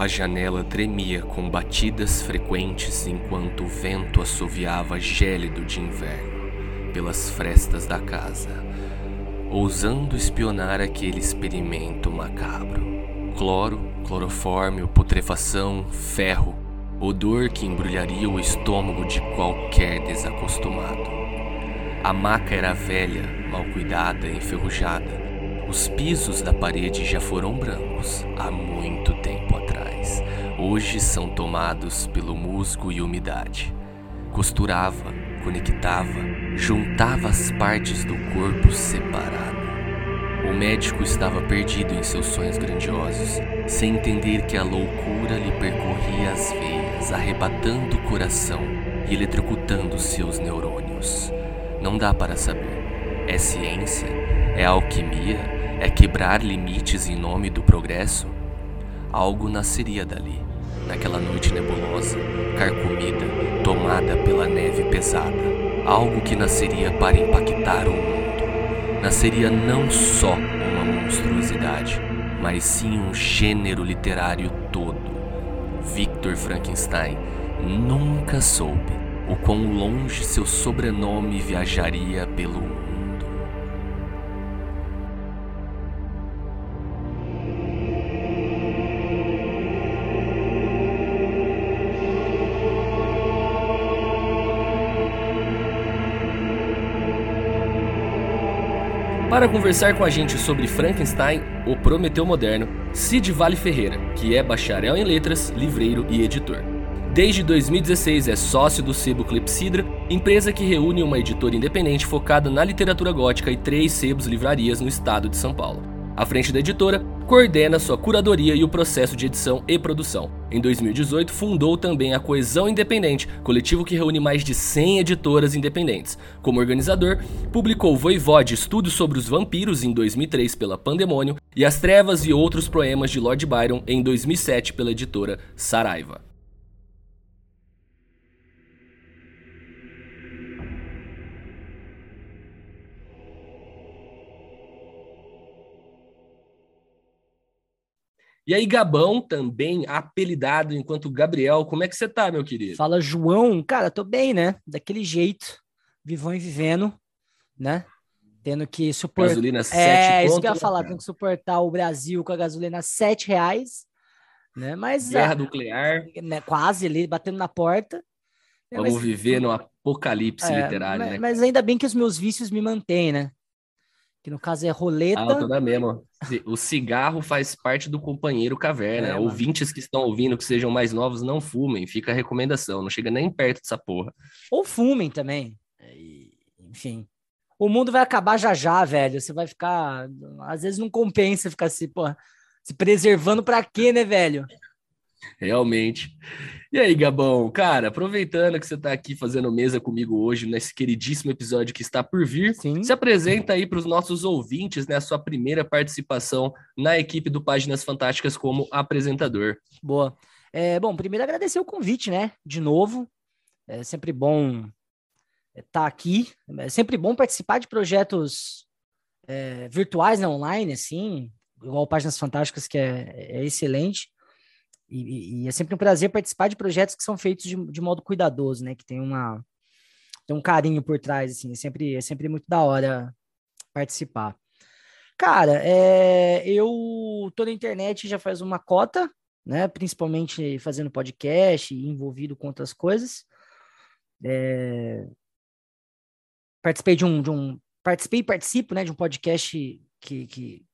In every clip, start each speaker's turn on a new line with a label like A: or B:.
A: A janela tremia com batidas frequentes enquanto o vento assoviava gélido de inverno pelas frestas da casa, ousando espionar aquele experimento macabro. Cloro, clorofórmio, putrefação, ferro, odor que embrulharia o estômago de qualquer desacostumado. A maca era velha, mal cuidada, enferrujada. Os pisos da parede já foram brancos há muito tempo atrás. Hoje são tomados pelo musgo e umidade. Costurava, conectava, juntava as partes do corpo separado. O médico estava perdido em seus sonhos grandiosos, sem entender que a loucura lhe percorria as veias, arrebatando o coração e eletrocutando seus neurônios. Não dá para saber. É ciência? É alquimia? É quebrar limites em nome do progresso? Algo nasceria dali, naquela noite nebulosa, carcomida, tomada pela neve pesada. Algo que nasceria para impactar o mundo. Nasceria não só uma monstruosidade, mas sim um gênero literário todo. Victor Frankenstein nunca soube o quão longe seu sobrenome viajaria pelo mundo.
B: Para conversar com a gente sobre Frankenstein, o Prometeu Moderno, Cid Vale Ferreira, que é bacharel em letras, livreiro e editor. Desde 2016 é sócio do Sebo Clepsidra, empresa que reúne uma editora independente focada na literatura gótica e três sebos livrarias no estado de São Paulo. À frente da editora, coordena sua curadoria e o processo de edição e produção. Em 2018, fundou também a Coesão Independente, coletivo que reúne mais de 100 editoras independentes. Como organizador, publicou Voivode, estudos sobre os vampiros em 2003 pela Pandemônio e As Trevas e outros poemas de Lord Byron em 2007 pela editora Saraiva. E aí, Gabão, também apelidado enquanto Gabriel, como é que você tá, meu querido?
C: Fala, João. Cara, tô bem, né? Daquele jeito, vivão e vivendo, né? Tendo que suportar.
B: Gasolina 7
C: É, isso que eu ia
B: né,
C: falar,
B: cara?
C: tendo que suportar o Brasil com a gasolina 7 reais, né? Mas
B: Guerra
C: ah,
B: nuclear,
C: né, quase ali, batendo na porta. É,
B: vamos
C: mas-
B: viver no apocalipse
C: é,
B: literário,
C: mas,
B: né?
C: mas ainda bem que os meus vícios me mantêm, né? Que no caso é roleta.
B: Ah, eu tô na mesma. O cigarro faz parte do companheiro caverna.
C: É, mano.
B: Ouvintes que estão ouvindo, que sejam mais novos, não fumem. Fica a recomendação. Não chega nem perto dessa porra.
C: Ou fumem também. E, Enfim. O mundo vai acabar já já, velho. Você vai ficar. Às vezes não compensa ficar assim, porra, se preservando pra quê, né, velho?
B: Realmente. E aí, Gabão? Cara, aproveitando que você tá aqui fazendo mesa comigo hoje, nesse queridíssimo episódio que está por vir,
C: Sim.
B: se apresenta aí para os nossos ouvintes, né? A sua primeira participação na equipe do Páginas Fantásticas como apresentador.
C: Boa. É, bom, primeiro agradecer o convite, né? De novo. É sempre bom estar aqui. É sempre bom participar de projetos é, virtuais, né? Online, assim. Igual Páginas Fantásticas, que é, é excelente. E, e- é sempre um prazer participar de projetos que são feitos de, de modo cuidadoso, né? Que tem uma tem um carinho por trás, assim. É sempre, é sempre muito da hora participar. Cara, é, eu tô na internet já faz uma cota, né? Principalmente fazendo podcast e envolvido com outras coisas. É, participei de um, de um participei e participo, né, de um podcast que, que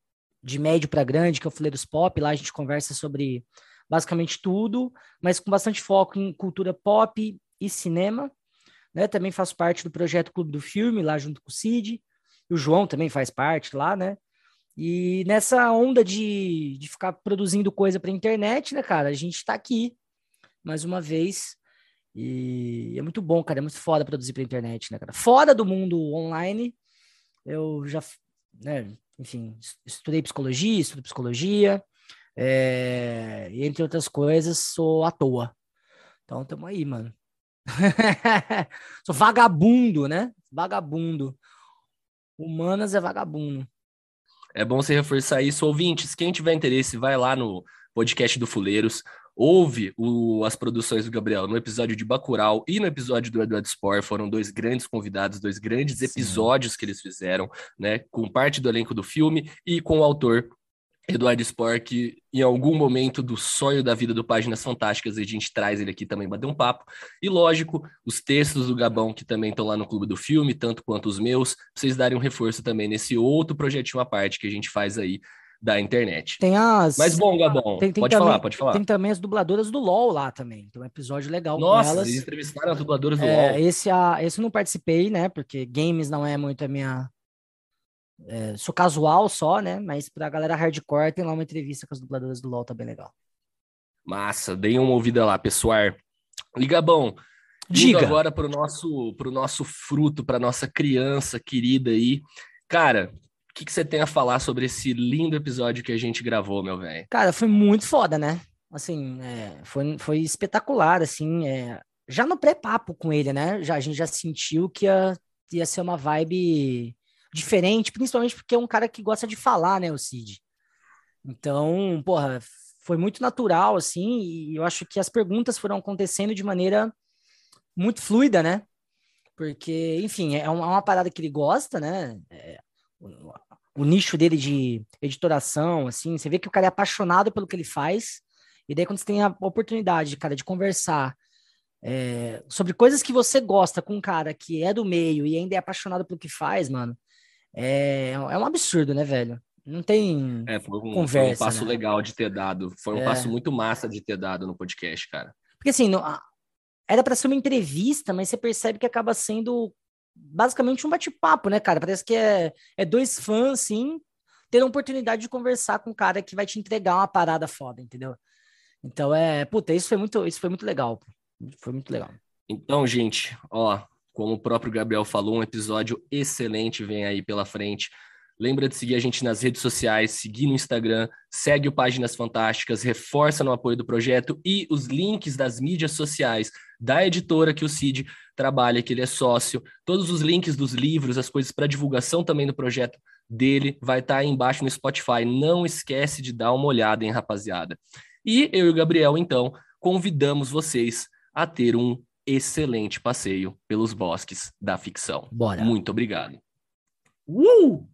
C: de médio para grande, que é o Fuleiros Pop. Lá a gente conversa sobre basicamente tudo, mas com bastante foco em cultura pop e cinema. Né? Também faço parte do projeto Clube do Filme, lá junto com o Cid. O João também faz parte lá, né? E nessa onda de, de ficar produzindo coisa para internet, né, cara? A gente está aqui mais uma vez. E é muito bom, cara. É muito foda produzir para internet, né, cara? Fora do mundo online, eu já, né, enfim, es- estudei psicologia, estudo psicologia, é, entre outras coisas, sou à toa. Então, tamo aí, mano. sou vagabundo, né? Vagabundo. Humanas é vagabundo.
B: É bom você reforçar isso. Ouvintes, quem tiver interesse, vai lá no podcast do Fuleiros. Houve o, as produções do Gabriel no episódio de Bacurau e no episódio do Eduardo Spor. Foram dois grandes convidados, dois grandes episódios Sim. que eles fizeram, né? Com parte do elenco do filme e com o autor Eduardo Spor, que em algum momento do sonho da vida do Páginas Fantásticas, a gente traz ele aqui também bater um papo. E lógico, os textos do Gabão, que também estão lá no Clube do Filme, tanto quanto os meus, vocês darem um reforço também nesse outro projetinho à parte que a gente faz aí da internet.
C: Tem as.
B: Mas bom, Gabão,
C: tem, tem
B: pode
C: também,
B: falar, pode falar.
C: Tem também as dubladoras do LOL lá também. Tem um episódio legal
B: Nossa,
C: elas.
B: eles entrevistaram as dubladoras do
C: é,
B: LOL.
C: Esse, a, esse eu não participei, né? Porque games não é muito a minha é, sou casual só, né? Mas pra galera hardcore tem lá uma entrevista com as dubladoras do LoL, tá bem legal.
B: Massa, deem uma ouvida lá, pessoal. E Gabão, Diga agora pro nosso, pro nosso fruto, pra nossa criança querida aí. Cara, o que, que você tem a falar sobre esse lindo episódio que a gente gravou, meu velho?
C: Cara, foi muito foda, né? Assim, é, foi, foi espetacular, assim. É, já no pré-papo com ele, né? Já, a gente já sentiu que ia, ia ser uma vibe diferente, principalmente porque é um cara que gosta de falar, né, o Cid. Então, porra, foi muito natural, assim, e eu acho que as perguntas foram acontecendo de maneira muito fluida, né? Porque, enfim, é uma, é uma parada que ele gosta, né? É, o, o, nicho dele de editoração, assim, você vê que o cara é apaixonado pelo que ele faz, e daí quando você tem a oportunidade, cara, de conversar é, sobre coisas que você gosta com um cara que é do meio e ainda é apaixonado pelo que faz, mano, é, é um absurdo, né, velho? Não tem
B: é, foi
C: um, conversa.
B: Foi um passo
C: né?
B: legal de ter dado. Foi um é. passo muito massa de ter dado no podcast, cara.
C: Porque assim, era para ser uma entrevista, mas você percebe que acaba sendo basicamente um bate-papo, né, cara? Parece que é, é dois fãs, assim, ter a oportunidade de conversar com um cara que vai te entregar uma parada foda, entendeu? Então é, puta, isso foi muito, isso foi muito legal. Foi muito legal.
B: Então, gente, ó, como o próprio Gabriel falou, um episódio excelente vem aí pela frente. Lembra de seguir a gente nas redes sociais, seguir no Instagram, segue o Páginas Fantásticas, reforça no apoio do projeto e os links das mídias sociais da editora que o Cid trabalha, que ele é sócio. Todos os links dos livros, as coisas para divulgação também do projeto dele vai estar tá aí embaixo no Spotify. Não esquece de dar uma olhada, hein, rapaziada. E eu e o Gabriel, então, convidamos vocês a ter um excelente passeio pelos bosques da ficção.
C: Bora.
B: Muito obrigado. Uh!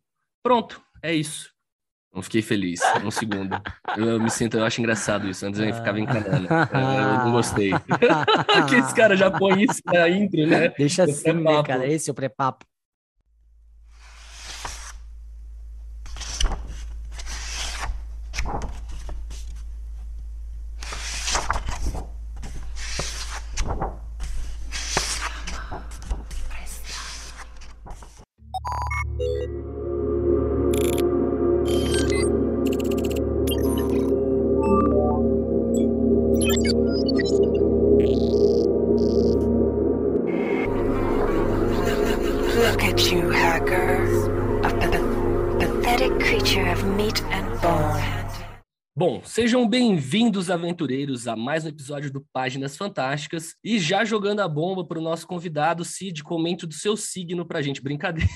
B: Pronto, é isso. Não fiquei feliz, um segundo. Eu me sinto, eu acho engraçado isso. Antes eu ficava encanando. Eu não gostei. que esse cara já põe isso na intro, né?
C: Deixa assim, né, cara? Esse é o pré-papo.
B: Bom, sejam bem-vindos, aventureiros, a mais um episódio do Páginas Fantásticas. E já jogando a bomba para o nosso convidado, Cid, comente do seu signo para a gente. Brincadeira.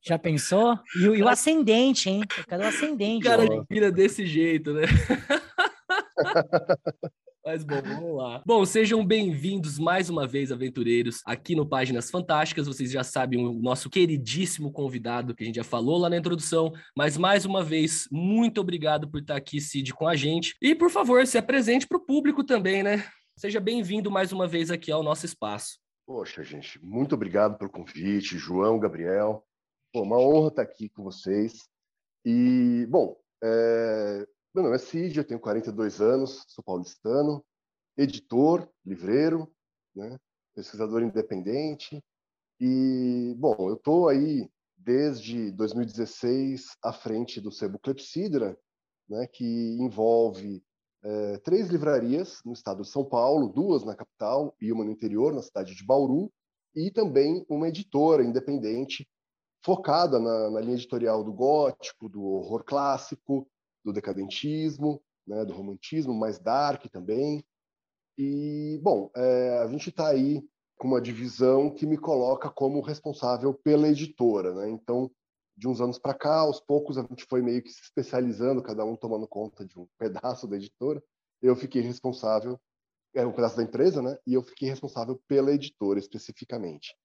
C: Já pensou? E, o, e o ascendente, hein? Eu quero o ascendente.
B: O cara vira desse jeito, né? Mas bom, vamos lá. Bom, sejam bem-vindos mais uma vez, aventureiros, aqui no Páginas Fantásticas. Vocês já sabem o nosso queridíssimo convidado, que a gente já falou lá na introdução. Mas mais uma vez, muito obrigado por estar aqui, Cid, com a gente. E por favor, se apresente para o público também, né? Seja bem-vindo mais uma vez aqui ao nosso espaço.
D: Poxa, gente, muito obrigado pelo convite, João, Gabriel. Pô, uma honra estar aqui com vocês. E, bom, é, meu nome é Cid, eu tenho 42 anos, sou paulistano, editor, livreiro, né? pesquisador independente. E, bom, eu estou aí desde 2016 à frente do Sebo Clepsidra, né, que envolve é, três livrarias no estado de São Paulo, duas na capital e uma no interior, na cidade de Bauru, e também uma editora independente focada na, na linha editorial do gótico, do horror clássico, do decadentismo, né, do romantismo, mais dark também. E, bom, é, a gente está aí com uma divisão que me coloca como responsável pela editora. Né? Então, de uns anos para cá, aos poucos a gente foi meio que se especializando, cada um tomando conta de um pedaço da editora. Eu fiquei responsável, é um pedaço da empresa, né? E eu fiquei responsável pela editora especificamente.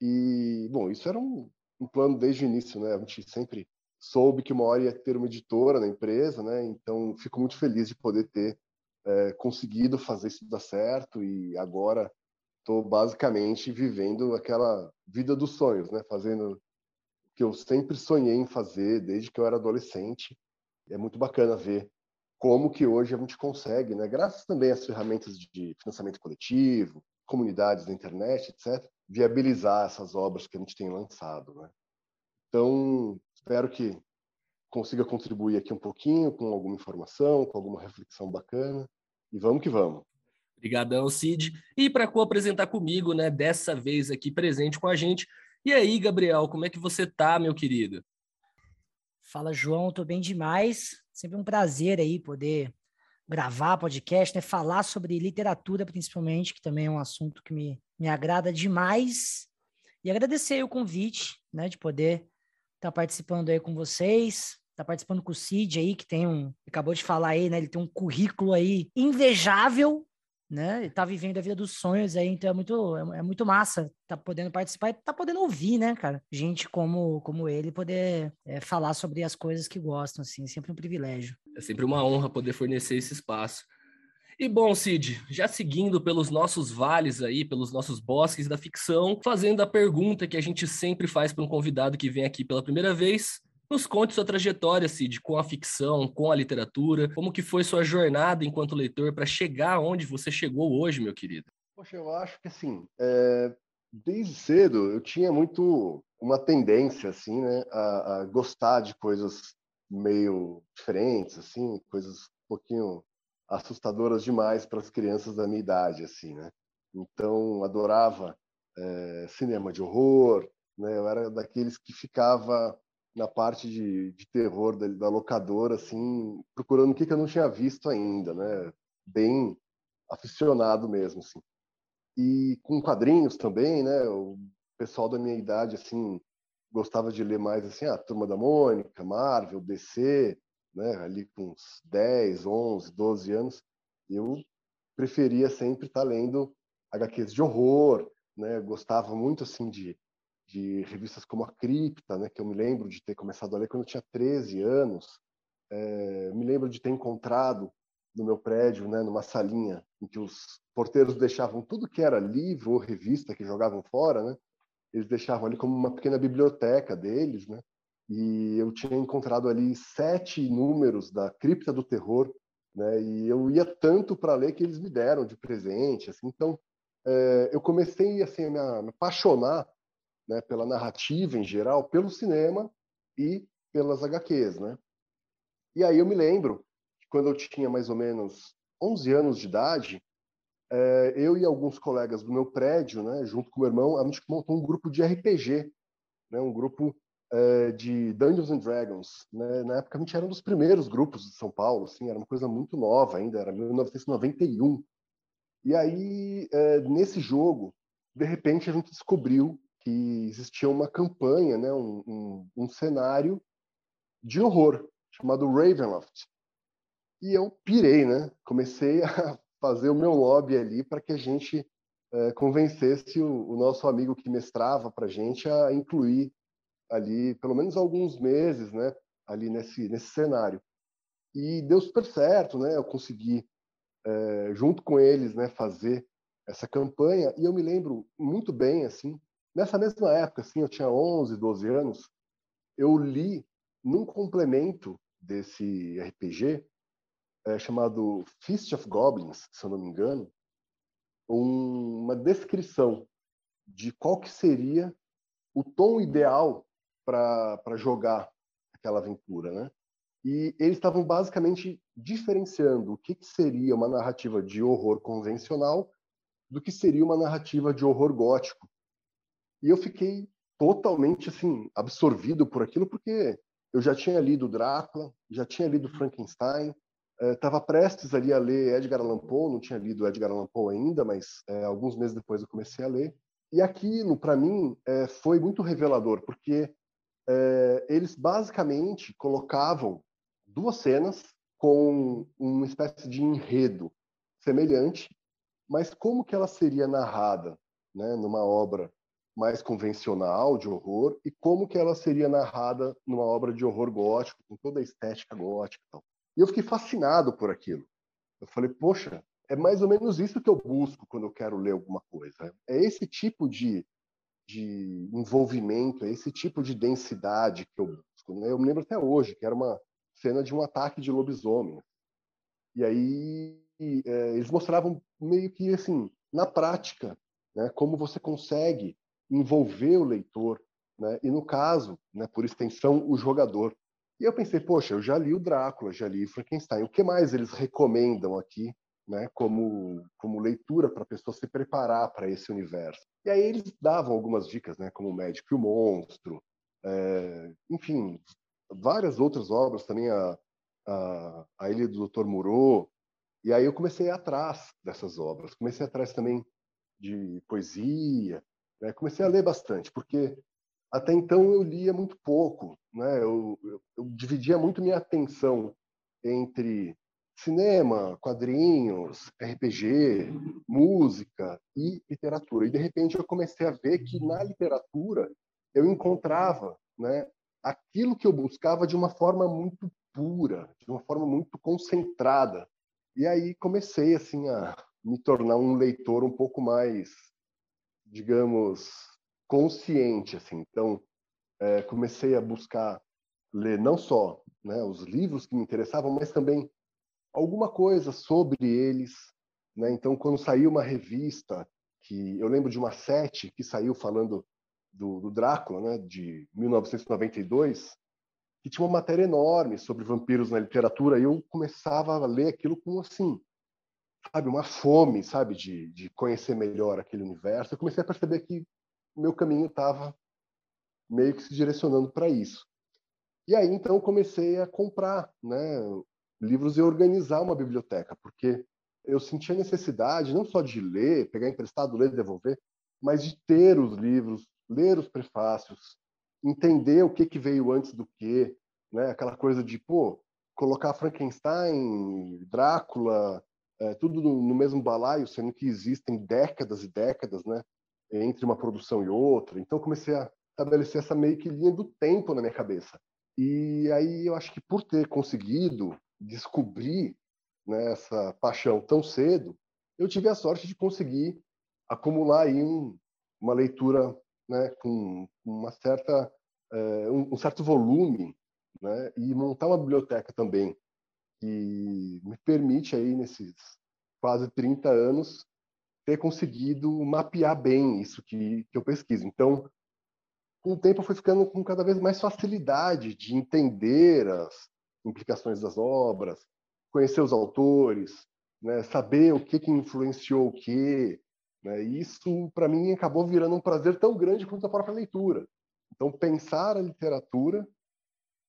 D: E, bom, isso era um, um plano desde o início, né? A gente sempre soube que uma hora ia ter uma editora na empresa, né? Então, fico muito feliz de poder ter é, conseguido fazer isso dar certo e agora estou basicamente vivendo aquela vida dos sonhos, né? Fazendo que eu sempre sonhei em fazer desde que eu era adolescente. É muito bacana ver como que hoje a gente consegue, né, graças também às ferramentas de financiamento coletivo, comunidades da internet, etc., viabilizar essas obras que a gente tem lançado, né? Então, espero que consiga contribuir aqui um pouquinho com alguma informação, com alguma reflexão bacana, e vamos que vamos.
B: Obrigadão, Cid. E para co-apresentar comigo, né, dessa vez aqui presente com a gente, e aí, Gabriel, como é que você tá, meu querido?
C: Fala, João, tô bem demais. Sempre um prazer aí poder gravar podcast, né? Falar sobre literatura, principalmente, que também é um assunto que me, me agrada demais. E agradecer o convite, né, de poder tá participando aí com vocês, tá participando com o Cid aí, que tem um, acabou de falar aí, né, ele tem um currículo aí invejável, né? Tá vivendo a vida dos sonhos aí, então é muito, é, é, muito massa tá podendo participar e tá podendo ouvir, né, cara? Gente como, como ele poder é, falar sobre as coisas que gostam, assim, sempre um privilégio.
B: É sempre uma honra poder fornecer esse espaço. E bom, Cid, já seguindo pelos nossos vales aí, pelos nossos bosques da ficção, fazendo a pergunta que a gente sempre faz para um convidado que vem aqui pela primeira vez, nos conte sua trajetória, Cid, com a ficção, com a literatura, como que foi sua jornada enquanto leitor para chegar onde você chegou hoje, meu querido.
D: Poxa, eu acho que assim, é... desde cedo eu tinha muito uma tendência, assim, né, a, a gostar de coisas meio diferentes, assim, coisas um pouquinho assustadoras demais para as crianças da minha idade, assim, né? Então, adorava é, cinema de horror, né? Eu era daqueles que ficava na parte de, de terror da, da, locadora, assim, procurando o que, que eu não tinha visto ainda, né? Bem aficionado mesmo, assim. E com quadrinhos também, né? O pessoal da minha idade, assim, gostava de ler mais, assim, a Turma da Mônica, Marvel, DC, né? Ali com uns 10, 11, 12 anos. Eu preferia sempre estar lendo HQs de horror, né? Gostava muito, assim, de de revistas como a Cripta, né, que eu me lembro de ter começado a ler quando eu tinha 13 anos. É, me lembro de ter encontrado no meu prédio, né, numa salinha em que os porteiros deixavam tudo que era livro ou revista que jogavam fora, né, eles deixavam ali como uma pequena biblioteca deles, né, e eu tinha encontrado ali sete números da Cripta do Terror, né, e eu ia tanto para ler que eles me deram de presente, assim, então é, eu comecei assim a me, apaixonar né, pela narrativa em geral, pelo cinema e pelas HQs, né? E aí eu me lembro que quando eu tinha mais ou menos 11 anos de idade, é, eu e alguns colegas do meu prédio, né, junto com meu irmão, a gente montou um grupo de RPG, né, um grupo é, de Dungeons and Dragons. Né? Na época a gente era um dos primeiros grupos de São Paulo, assim, era uma coisa muito nova ainda, era 1991. E aí, é, nesse jogo, de repente a gente descobriu que existia uma campanha, né, um, um, um cenário de horror chamado Ravenloft. E eu pirei, né? Comecei a fazer o meu lobby ali para que a gente é, convencesse o, o, nosso amigo que mestrava para gente a incluir ali pelo menos alguns meses, né? Ali nesse nesse cenário. E deu super certo, né? Eu consegui é, junto com eles, né? Fazer essa campanha e eu me lembro muito bem assim Nessa mesma época, assim, eu tinha 11, 12 anos, eu li num complemento desse RPG é, chamado Feast of Goblins, se eu não me engano, um, uma descrição de qual que seria o tom ideal para jogar aquela aventura, né? E eles estavam basicamente diferenciando o que, que seria uma narrativa de horror convencional do que seria uma narrativa de horror gótico, e eu fiquei totalmente assim absorvido por aquilo porque eu já tinha lido Drácula, já tinha lido Frankenstein, estava eh, prestes ali a ler Edgar Allan Poe, não tinha lido Edgar Allan Poe ainda, mas é, alguns meses depois eu comecei a ler. E aquilo, para mim, é, foi muito revelador, porque é, eles basicamente colocavam duas cenas com uma espécie de enredo semelhante, mas como que ela seria narrada, né, numa obra mais convencional de horror e como que ela seria narrada numa obra de horror gótico, com toda a estética gótica e tal. E eu fiquei fascinado por aquilo. Eu falei, poxa, é mais ou menos isso que eu busco quando eu quero ler alguma coisa. É esse tipo de, de envolvimento, é esse tipo de densidade que eu busco. Né? Eu me lembro até hoje que era uma cena de um ataque de lobisomem. E aí é, eles mostravam meio que assim, na prática, né, como você consegue envolver o leitor, né? e no caso, né, por extensão, o jogador. E eu pensei, poxa, eu já li o Drácula, já li Frankenstein, o que mais eles recomendam aqui, né, como, como leitura para a pessoa se preparar para esse universo? E aí eles davam algumas dicas, né, como O Médico e o Monstro, é, enfim, várias outras obras também, a, a, a Ilha do Dr. Moreau, e aí eu comecei atrás dessas obras, comecei atrás também de poesia, né? Comecei a ler bastante, porque até então eu lia muito pouco, né? Eu, eu, eu dividia muito minha atenção entre cinema, quadrinhos, RPG, música e literatura. E de repente eu comecei a ver que na literatura eu encontrava, né, aquilo que eu buscava de uma forma muito pura, de uma forma muito concentrada. E aí comecei assim a me tornar um leitor um pouco mais digamos, consciente, assim. Então, é, comecei a buscar ler não só né, os livros que me interessavam, mas também alguma coisa sobre eles. Né? Então, quando saiu uma revista, que eu lembro de uma sete que saiu falando do, do Drácula, né, de 1992, que tinha uma matéria enorme sobre vampiros na literatura, e eu começava a ler aquilo com assim sabe, uma fome, sabe, de, de conhecer melhor aquele universo. Eu comecei a perceber que meu caminho estava meio que se direcionando para isso. E aí então comecei a comprar, né, livros e organizar uma biblioteca, porque eu sentia necessidade não só de ler, pegar emprestado, ler, devolver, mas de ter os livros, ler os prefácios, entender o que que veio antes do que, né? Aquela coisa de, pô, colocar Frankenstein, Drácula, é, tudo no, no, mesmo balaio, sendo que existem décadas e décadas, né, entre uma produção e outra. Então comecei a estabelecer essa meio que linha do tempo na minha cabeça. E aí eu acho que por ter conseguido descobrir né, essa paixão tão cedo, eu tive a sorte de conseguir acumular aí um, uma leitura né, com uma certa é, um, um certo volume, né, e montar uma biblioteca também que me permite aí nesses quase 30 anos ter conseguido mapear bem isso que, que eu pesquiso. Então, com o tempo eu fui ficando com cada vez mais facilidade de entender as implicações das obras, conhecer os autores, né, saber o que, que influenciou o que. Né, isso, para mim, acabou virando um prazer tão grande quanto a própria leitura. Então, pensar a literatura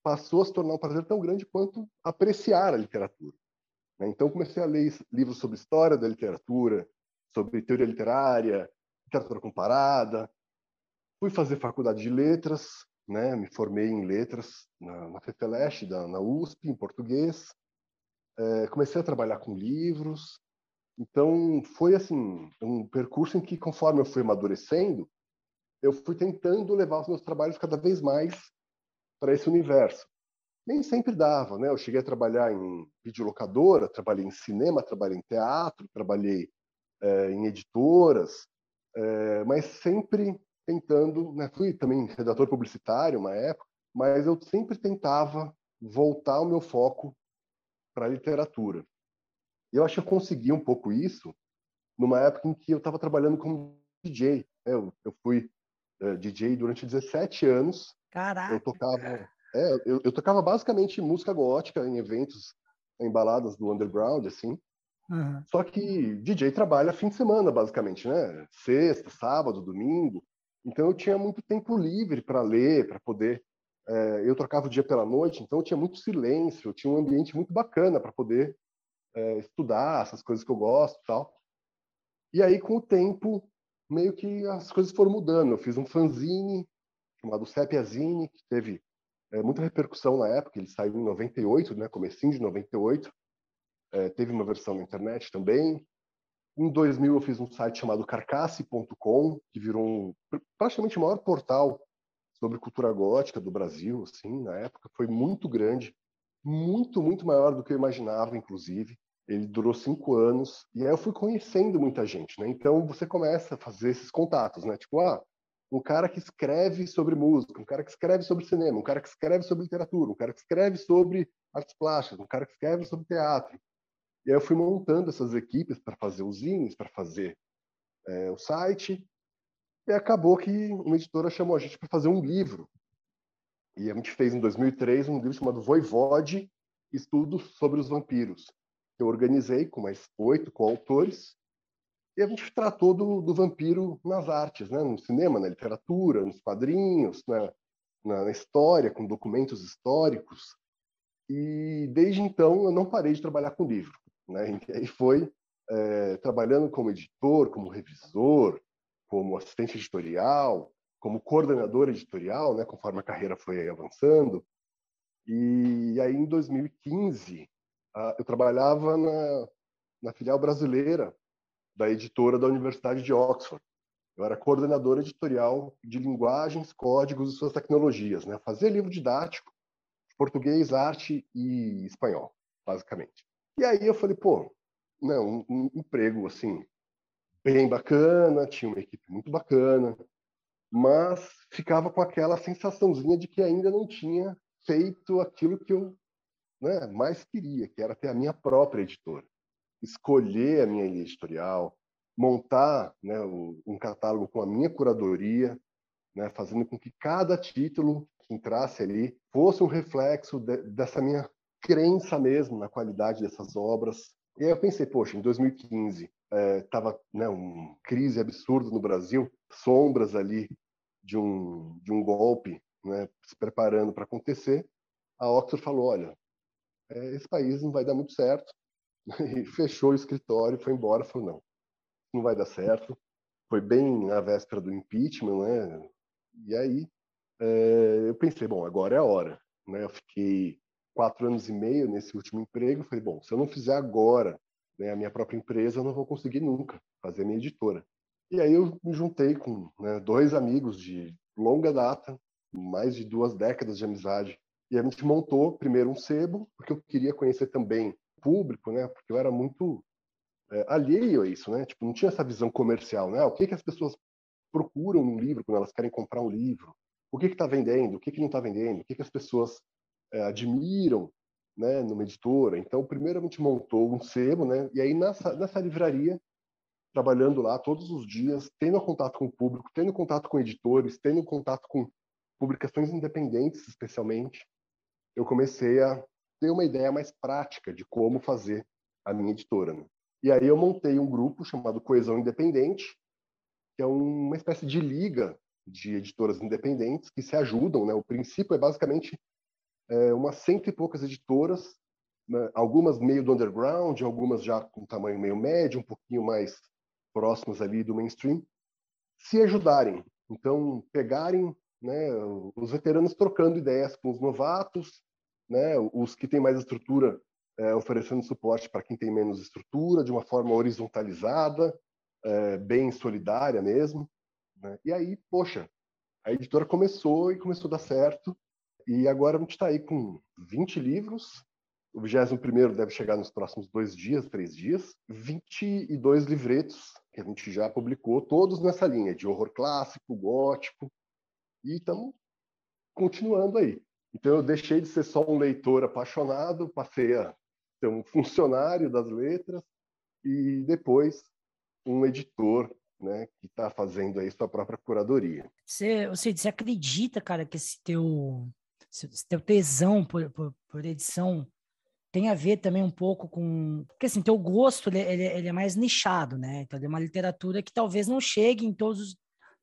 D: passou a se tornar um prazer tão grande quanto apreciar a literatura. Né? Então, comecei a ler livros sobre história da literatura, sobre teoria literária, literatura comparada. Fui fazer faculdade de letras, né? me formei em letras na, na FEFELESH, na USP, em português. É, comecei a trabalhar com livros. Então, foi assim um percurso em que, conforme eu fui amadurecendo, eu fui tentando levar os meus trabalhos cada vez mais para esse universo. Nem sempre dava, né? Eu cheguei a trabalhar em videolocadora, trabalhei em cinema, trabalhei em teatro, trabalhei é, em editoras, é, mas sempre tentando, né? Fui também redator publicitário uma época, mas eu sempre tentava voltar o meu foco para a literatura. Eu acho que eu consegui um pouco isso numa época em que eu estava trabalhando como DJ. Né? Eu, eu fui uh, eh, DJ durante 17 anos
C: Caraca!
D: Eu tocava, é, eu, eu, tocava basicamente música gótica em eventos, em baladas do underground, assim. Uhum. Só que DJ trabalha fim de semana, basicamente, né? Sexta, sábado, domingo. Então eu tinha muito tempo livre para ler, para poder. É, eu trocava o dia pela noite, então eu tinha muito silêncio, eu tinha um ambiente muito bacana para poder é, estudar essas coisas que eu gosto e tal. E aí, com o tempo, meio que as coisas foram mudando. Eu fiz um fanzine, chamado Sepiazine, que teve é, muita repercussão na época, ele saiu em 98, né, comecinho de 98, é, teve uma versão na internet também. Em 2000 eu fiz um site chamado carcasse.com, que virou um, praticamente o maior portal sobre cultura gótica do Brasil, assim, na época, foi muito grande, muito, muito maior do que eu imaginava, inclusive. Ele durou cinco anos, e aí eu fui conhecendo muita gente, né? Então você começa a fazer esses contatos, né? Tipo, ah, um cara que escreve sobre música, um cara que escreve sobre cinema, um cara que escreve sobre literatura, um cara que escreve sobre artes plásticas, um cara que escreve sobre teatro. E aí eu fui montando essas equipes para fazer os zines, para fazer é, o site, e acabou que uma editora chamou a gente para fazer um livro. E a gente fez em 2003 um livro chamado Voivode, Estudos sobre os Vampiros. Eu organizei com mais oito coautores, e a gente tratou do, do, vampiro nas artes, né? no cinema, na literatura, nos quadrinhos, na, na, história, com documentos históricos. E desde então eu não parei de trabalhar com livro. Né? E aí foi é, trabalhando como editor, como revisor, como assistente editorial, como coordenador editorial, né? conforme a carreira foi avançando. E aí em 2015 eu trabalhava na, na filial brasileira da editora da Universidade de Oxford. Eu era coordenador editorial de linguagens, códigos e suas tecnologias, né? Fazia livro didático, português, arte e espanhol, basicamente. E aí eu falei, pô, não, um, um emprego assim bem bacana, tinha uma equipe muito bacana, mas ficava com aquela sensaçãozinha de que ainda não tinha feito aquilo que eu né, mais queria, que era ter a minha própria editora escolher a minha editorial, montar né, um catálogo com a minha curadoria, né, fazendo com que cada título que entrasse ali fosse um reflexo de, dessa minha crença mesmo na qualidade dessas obras. E aí eu pensei, poxa, em 2015 estava é, né, uma crise absurda no Brasil, sombras ali de um, de um golpe né, se preparando para acontecer. A Oxford falou, olha, é, esse país não vai dar muito certo, e fechou o escritório, foi embora, falou não, não vai dar certo. Foi bem na véspera do impeachment, né? E aí é, eu pensei, bom, agora é a hora, né? Eu fiquei quatro anos e meio nesse último emprego, falei, bom, se eu não fizer agora né, a minha própria empresa, eu não vou conseguir nunca fazer minha editora. E aí eu me juntei com né, dois amigos de longa data, mais de duas décadas de amizade, e a gente montou primeiro um sebo, porque eu queria conhecer também público, né? Porque eu era muito é, alheio a isso, né? Tipo, não tinha essa visão comercial, né? Ah, o que que as pessoas procuram num livro quando elas querem comprar um livro? O que que está vendendo? O que que não está vendendo? O que que as pessoas é, admiram, né? Numa editora? Então, primeiro a gente montou um sebo, né? E aí nessa nessa livraria trabalhando lá todos os dias, tendo contato com o público, tendo contato com editores, tendo contato com publicações independentes, especialmente, eu comecei a ter uma ideia mais prática de como fazer a minha editora. Né? E aí eu montei um grupo chamado Coesão Independente, que é uma espécie de liga de editoras independentes que se ajudam. Né? O princípio é basicamente é, umas cento e poucas editoras, né? algumas meio do underground, algumas já com tamanho meio médio, um pouquinho mais próximas ali do mainstream, se ajudarem. Então, pegarem né, os veteranos trocando ideias com os novatos, né? Os que têm mais estrutura é, oferecendo suporte para quem tem menos estrutura, de uma forma horizontalizada, é, bem solidária mesmo. Né? E aí, poxa, a editora começou e começou a dar certo. E agora a gente está aí com 20 livros. O 21 deve chegar nos próximos dois dias, três dias. 22 livretos que a gente já publicou, todos nessa linha de horror clássico, gótico. E estamos continuando aí. Então eu deixei de ser só um leitor apaixonado, passei a ser um funcionário das letras e depois um editor, né, que está fazendo aí sua própria curadoria.
C: Você, você, acredita, cara, que esse teu, esse teu tesão por, por, por, edição tem a ver também um pouco com... Porque, assim, teu gosto, ele, ele, ele é mais nichado, né? Então, é uma literatura que talvez não chegue em todos...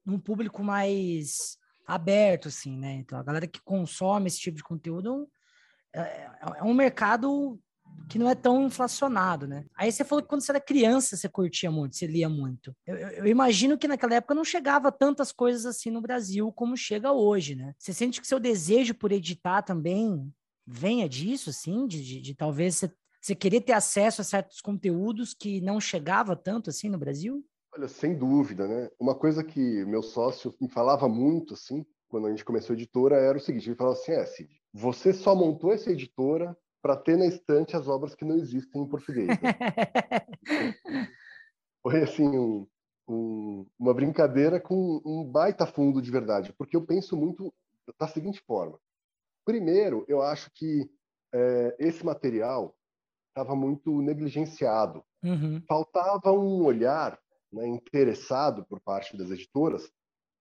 C: num público mais aberto, assim, né? Então, a galera que consome esse tipo de conteúdo é, é, é um mercado que não é tão inflacionado, né? Aí você falou que quando você era criança você curtia muito, você lia muito. Eu, eu, imagino que naquela época não chegava tantas coisas assim no Brasil como chega hoje, né? Você sente que seu desejo por editar também venha disso, assim, de, de, de talvez você, você querer ter acesso a certos conteúdos que não chegava tanto assim no Brasil?
D: Olha, sem dúvida, né? Uma coisa que meu sócio me falava muito, assim, quando a gente começou a editora, era o seguinte: ele falava assim, é, Cid, você só montou essa editora para ter na estante as obras que não existem em português. Né? Foi assim um, um, uma brincadeira com um baita fundo de verdade, porque eu penso muito da seguinte forma: primeiro, eu acho que é, esse material estava muito negligenciado, uhum. faltava um olhar né, interessado por parte das editoras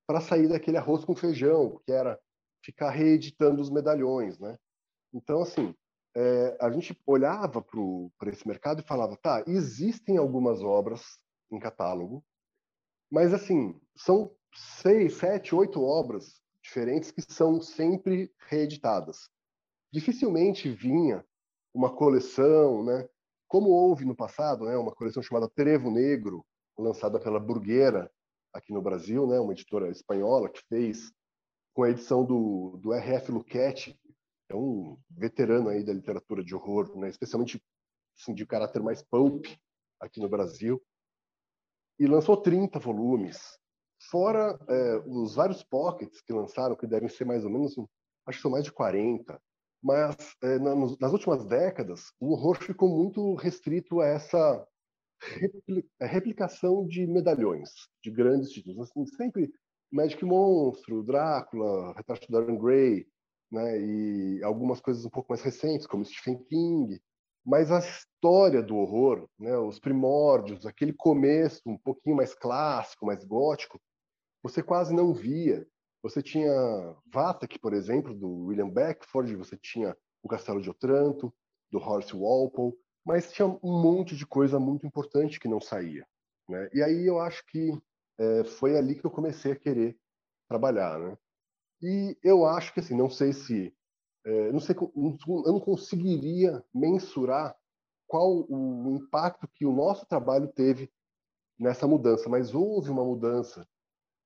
D: para sair daquele arroz com feijão, que era ficar reeditando os medalhões, né? Então, assim, é, a gente olhava para esse mercado e falava, tá, existem algumas obras em catálogo, mas assim, são seis, sete, oito obras diferentes que são sempre reeditadas. Dificilmente vinha uma coleção, né? Como houve no passado, né? Uma coleção chamada Trevo Negro, lançada pela Burguera aqui no Brasil, né? Uma editora espanhola que fez com a edição do, do R.F. Luquete, é um veterano aí da literatura de horror, né? especialmente assim, de caráter mais pulp aqui no Brasil, e lançou 30 volumes, fora é, os vários pockets que lançaram, que devem ser mais ou menos, acho que são mais de 40, mas é, nas últimas décadas o horror ficou muito restrito a essa replicação de medalhões, de grandes títulos. Assim, sempre Magic Monstro, Drácula, Retrato de Dorian Gray, né? E algumas coisas um pouco mais recentes, como Stephen King. Mas a história do horror, né? Os primórdios, aquele começo um pouquinho mais clássico, mais gótico, você quase não via. Você tinha Vathek, por exemplo, do William Beckford, você tinha o Castelo de Otranto, do Horace Walpole, mas tinha um monte de coisa muito importante que não saía. Né? E aí eu acho que é, foi ali que eu comecei a querer trabalhar. Né? E eu acho que, assim, não sei se. É, não sei, eu não conseguiria mensurar qual o impacto que o nosso trabalho teve nessa mudança, mas houve uma mudança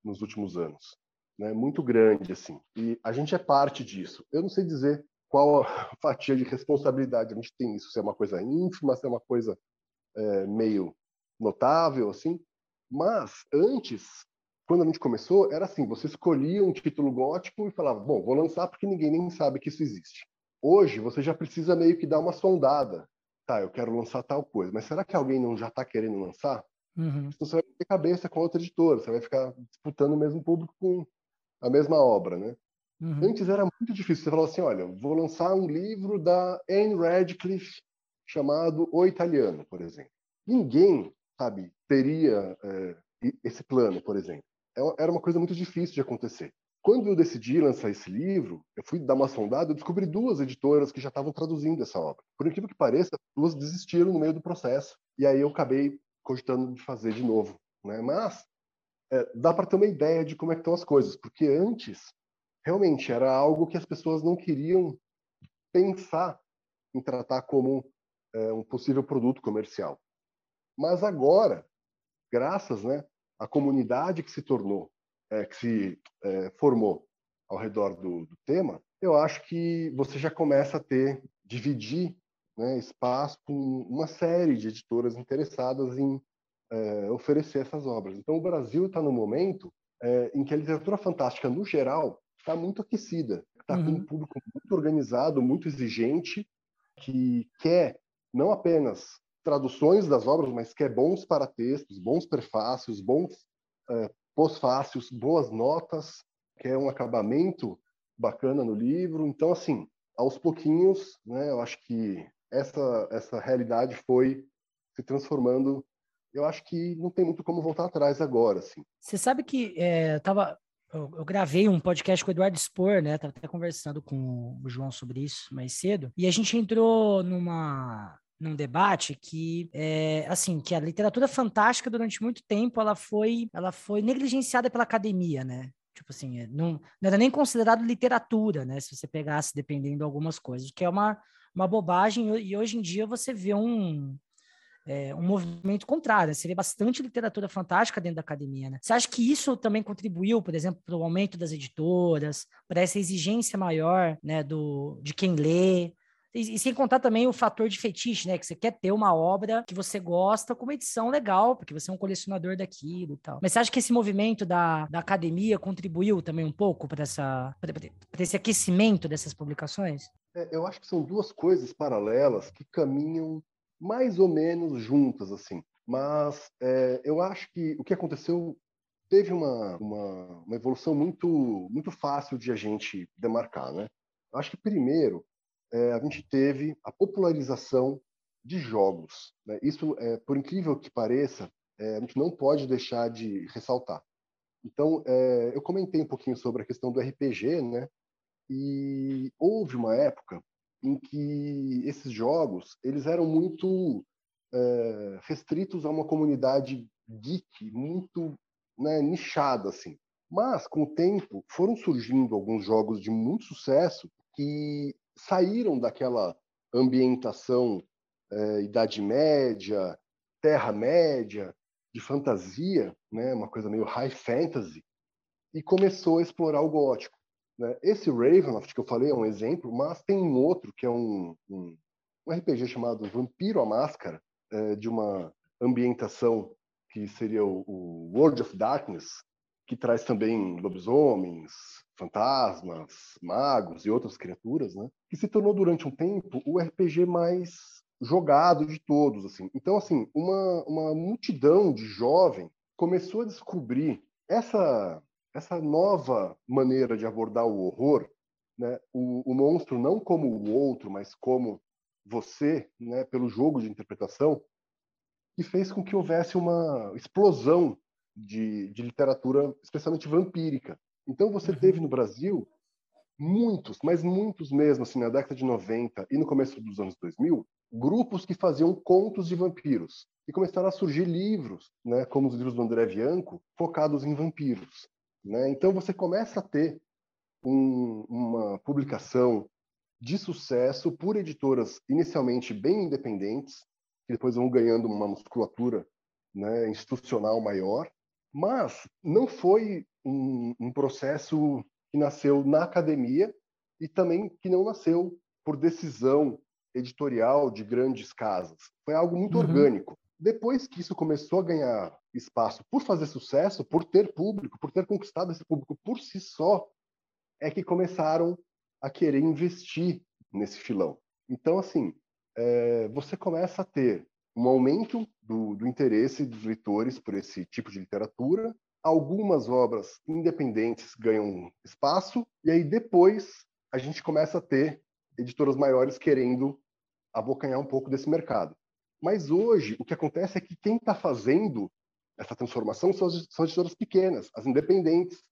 D: nos últimos anos, né, muito grande assim. E a gente é parte disso. Eu não sei dizer qual a fatia de responsabilidade a gente tem isso, se é uma coisa ínfima, se é uma coisa é, meio notável assim. Mas antes quando a gente começou, era assim: você escolhia um título gótico e falava, bom, vou lançar porque ninguém nem sabe que isso existe. Hoje, você já precisa meio que dar uma sondada. Tá, eu quero lançar tal coisa, mas será que alguém não já está querendo lançar? Uhum. Então você vai ter cabeça com outra editora, você vai ficar disputando o mesmo público com a mesma obra, né? Uhum. Antes era muito difícil. Você falava assim: olha, vou lançar um livro da Anne Radcliffe chamado O Italiano, por exemplo. Ninguém, sabe, teria é, esse plano, por exemplo. É era uma coisa muito difícil de acontecer. Quando eu decidi lançar esse livro, eu fui dar uma sondada, eu descobri duas editoras que já estavam traduzindo essa obra. Por incrível que pareça, duas desistiram no meio do processo. E aí eu acabei cogitando de fazer de novo. Né? Mas é, dá para ter uma ideia de como é estão as coisas, porque antes realmente era algo que as pessoas não queriam pensar em tratar como é, um possível produto comercial. Mas agora, graças né, a comunidade que se tornou, é, que se é, formou ao redor do, do, tema, eu acho que você já começa a ter, dividir né, espaço com uma série de editoras interessadas em é, oferecer essas obras. Então, o Brasil está no momento é, em que a literatura fantástica, no geral, está muito aquecida, está uhum. com um público muito organizado, muito exigente, que quer não apenas traduções das obras, mas que é bons paratextos, bons prefácios, bons é, pós-fácios, boas notas, que é um acabamento bacana no livro. Então, assim, aos pouquinhos, né, eu acho que essa, essa realidade foi se transformando. Eu acho que não tem muito como voltar atrás agora, assim.
C: Você sabe que é, eu tava eu, eu, gravei um podcast com o Eduardo Spor, né? Tava até conversando com o João sobre isso mais cedo. E a gente entrou numa num debate que é, assim que a literatura fantástica durante muito tempo ela foi ela foi negligenciada pela academia né tipo assim não, não era nem considerado literatura né se você pegasse dependendo de algumas coisas que é uma uma bobagem, e hoje em dia você vê um, é, um movimento contrário. Né? Você vê bastante literatura fantástica dentro da academia. Né? Você acha que isso também contribuiu, por exemplo, para o aumento das editoras, para essa exigência maior né, do, de quem lê? E, sem contar também o fator de fetiche, né? Que você quer ter uma obra que você gosta com uma edição legal, porque você é um colecionador daquilo e tal. Mas você acha que esse movimento da, da academia contribuiu também um pouco para esse aquecimento dessas publicações?
D: É, eu acho que são duas coisas paralelas que caminham mais ou menos juntas, assim. Mas é, eu acho que o que aconteceu teve uma, uma, uma, evolução muito, muito fácil de a gente demarcar, né? Acho que primeiro é, a gente teve a popularização de jogos. Né? Isso, é, por incrível que pareça, é, a gente não pode deixar de ressaltar. Então, é, eu comentei um pouquinho sobre a questão do RPG, né? E houve uma época em que esses jogos eles eram muito é, restritos a uma comunidade geek muito né, nichada assim. Mas com o tempo foram surgindo alguns jogos de muito sucesso que saíram daquela ambientação é, Idade Média, Terra Média, de fantasia, né, uma coisa meio high fantasy, e começou a explorar o gótico. Né? Esse Ravenloft que eu falei é um exemplo, mas tem um outro que é um, um, um RPG chamado Vampiro à Máscara, é, de uma ambientação que seria o, o, World of Darkness, que traz também lobisomens, fantasmas, magos e outras criaturas, né? Que se tornou durante um tempo o RPG mais jogado de todos, assim. Então, assim, uma, uma multidão de jovem começou a descobrir essa essa nova maneira de abordar o horror, né, o, o, monstro não como o outro, mas como você, né, pelo jogo de interpretação, que fez com que houvesse uma explosão de, de literatura, especialmente vampírica. Então você uhum. teve no Brasil muitos, mas muitos mesmo, assim, na década de 90 e no começo dos anos 2000, grupos que faziam contos de vampiros. E começaram a surgir livros, né, como os livros do André Bianco, focados em vampiros. Né? Então você começa a ter um, uma publicação de sucesso por editoras inicialmente bem independentes, que depois vão ganhando uma musculatura né, institucional maior, mas não foi um, um processo que nasceu na academia e também que não nasceu por decisão editorial de grandes casas. Foi algo muito uhum. orgânico. Depois que isso começou a ganhar espaço por fazer sucesso, por ter público, por ter conquistado esse público por si só, é que começaram a querer investir nesse filão. Então, assim, é, você começa a ter um aumento do, do interesse dos leitores por esse tipo de literatura, algumas obras independentes ganham espaço, e aí depois a gente começa a ter editoras maiores querendo abocanhar um pouco desse mercado. Mas hoje, o que acontece é que quem está fazendo essa transformação são as, são as editoras pequenas, as independentes,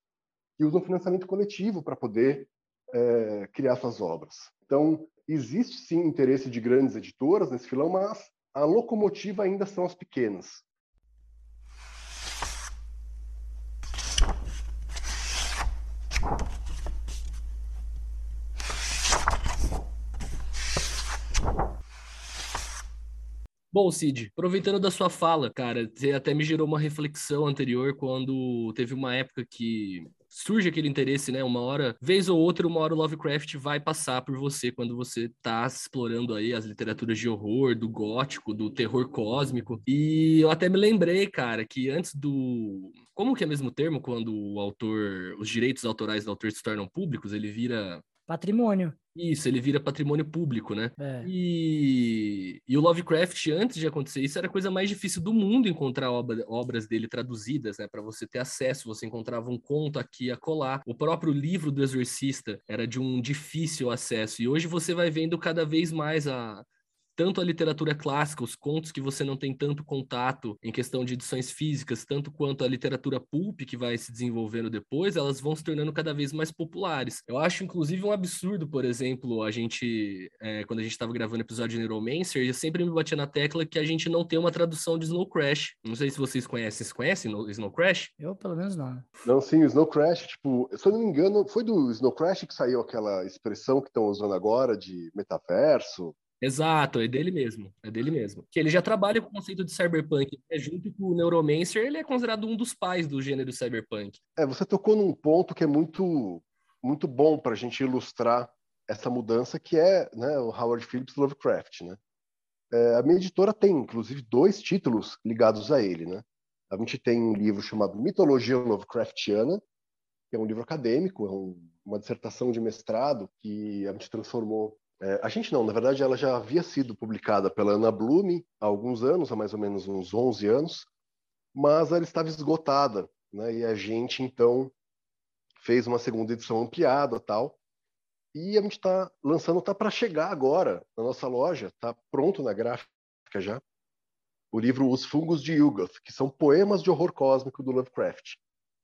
D: que usam financiamento coletivo para poder é, criar suas obras. Então, existe sim interesse de grandes editoras nesse filão, mas a locomotiva ainda são as pequenas.
B: Bom, Cid, aproveitando da sua fala, cara, você até me gerou uma reflexão anterior quando teve uma época que surge aquele interesse, né? Uma hora, vez ou outra, uma hora o Lovecraft vai passar por você quando você tá explorando aí as literaturas de horror, do gótico, do terror cósmico. E eu até me lembrei, cara, que antes do. Como que é mesmo termo quando o autor, os direitos autorais do autor se tornam públicos? Ele vira
C: Patrimônio.
B: Isso, ele vira patrimônio público, né? É. E... e o Lovecraft, antes de acontecer isso, era a coisa mais difícil do mundo encontrar obra, obras dele traduzidas, né? Para você ter acesso, você encontrava um conto aqui a colar. O próprio livro do Exorcista era de um difícil acesso. E hoje você vai vendo cada vez mais a, tanto a literatura clássica, os contos que você não tem tanto contato em questão de edições físicas, tanto quanto a literatura pulp que vai se desenvolvendo depois, elas vão se tornando cada vez mais populares. Eu acho, inclusive, um absurdo, por exemplo, a gente, é, quando a gente estava gravando o episódio de Neuromancer, eu sempre me batia na tecla que a gente não tem uma tradução de Snow Crash. Não sei se vocês conhecem. Vocês conhecem Snow Crash?
C: Eu, pelo menos, não.
D: Não, sim, o Snow Crash, tipo, se eu não me engano, foi do Snow Crash que saiu aquela expressão que estão usando agora de metaverso.
B: Exato, é dele mesmo, é dele mesmo. Que ele já trabalha com o conceito de cyberpunk, é junto com o Neuromancer, ele é considerado um dos pais do gênero cyberpunk.
D: É, você tocou num ponto que é muito muito bom para a gente ilustrar essa mudança que é né, o Howard Phillips Lovecraft, né? É, a minha editora tem, inclusive, dois títulos ligados a ele, né? A gente tem um livro chamado Mitologia Lovecraftiana, que é um livro acadêmico, é um, uma dissertação de mestrado que a gente transformou é, a gente não, na verdade ela já havia sido publicada pela Ana Bloom há alguns anos, há mais ou menos uns 11 anos, mas ela estava esgotada, né? E a gente então fez uma segunda edição ampliada, tal. E a gente está lançando, está para chegar agora na nossa loja, está pronto na gráfica já, o livro Os Fungos de Yugoth, que são poemas de horror cósmico do Lovecraft.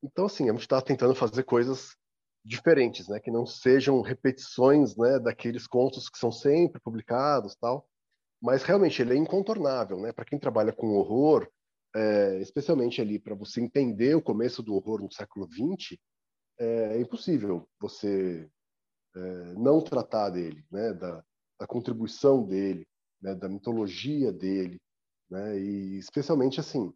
D: Então, assim, a gente está tentando fazer coisas diferentes, né, que não sejam repetições, né, daqueles contos que são sempre publicados, tal. Mas realmente ele é incontornável, né, para quem trabalha com horror, é, especialmente ali para você entender o começo do horror no século XX, é, é impossível você é, não tratar dele, né, da, da contribuição dele, né, da mitologia dele, né, e especialmente assim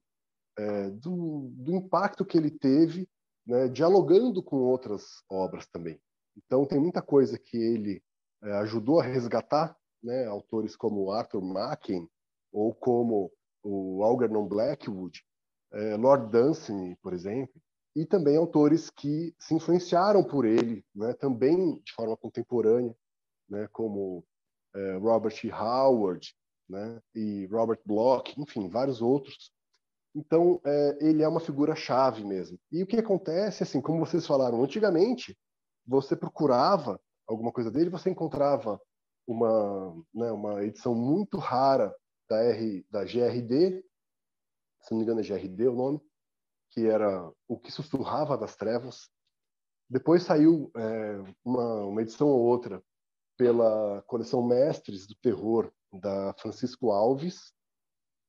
D: é, do, do impacto que ele teve né, dialogando com outras obras também. Então, tem muita coisa que ele é, ajudou a resgatar, né, autores como Arthur Machen ou como o Algernon Blackwood, é, Lord Dunsany, por exemplo, e também autores que se influenciaram por ele, né, também de forma contemporânea, né, como é, Robert E. Howard né, e Robert Bloch, enfim, vários outros então, é, ele é uma figura-chave mesmo. E o que acontece, assim, como vocês falaram, antigamente, você procurava alguma coisa dele, você encontrava uma, né, uma edição muito rara da, R, da GRD, se não me engano é GRD o nome, que era O que Sussurrava das Trevas. Depois saiu é, uma, uma edição ou outra pela coleção Mestres do Terror, da Francisco Alves,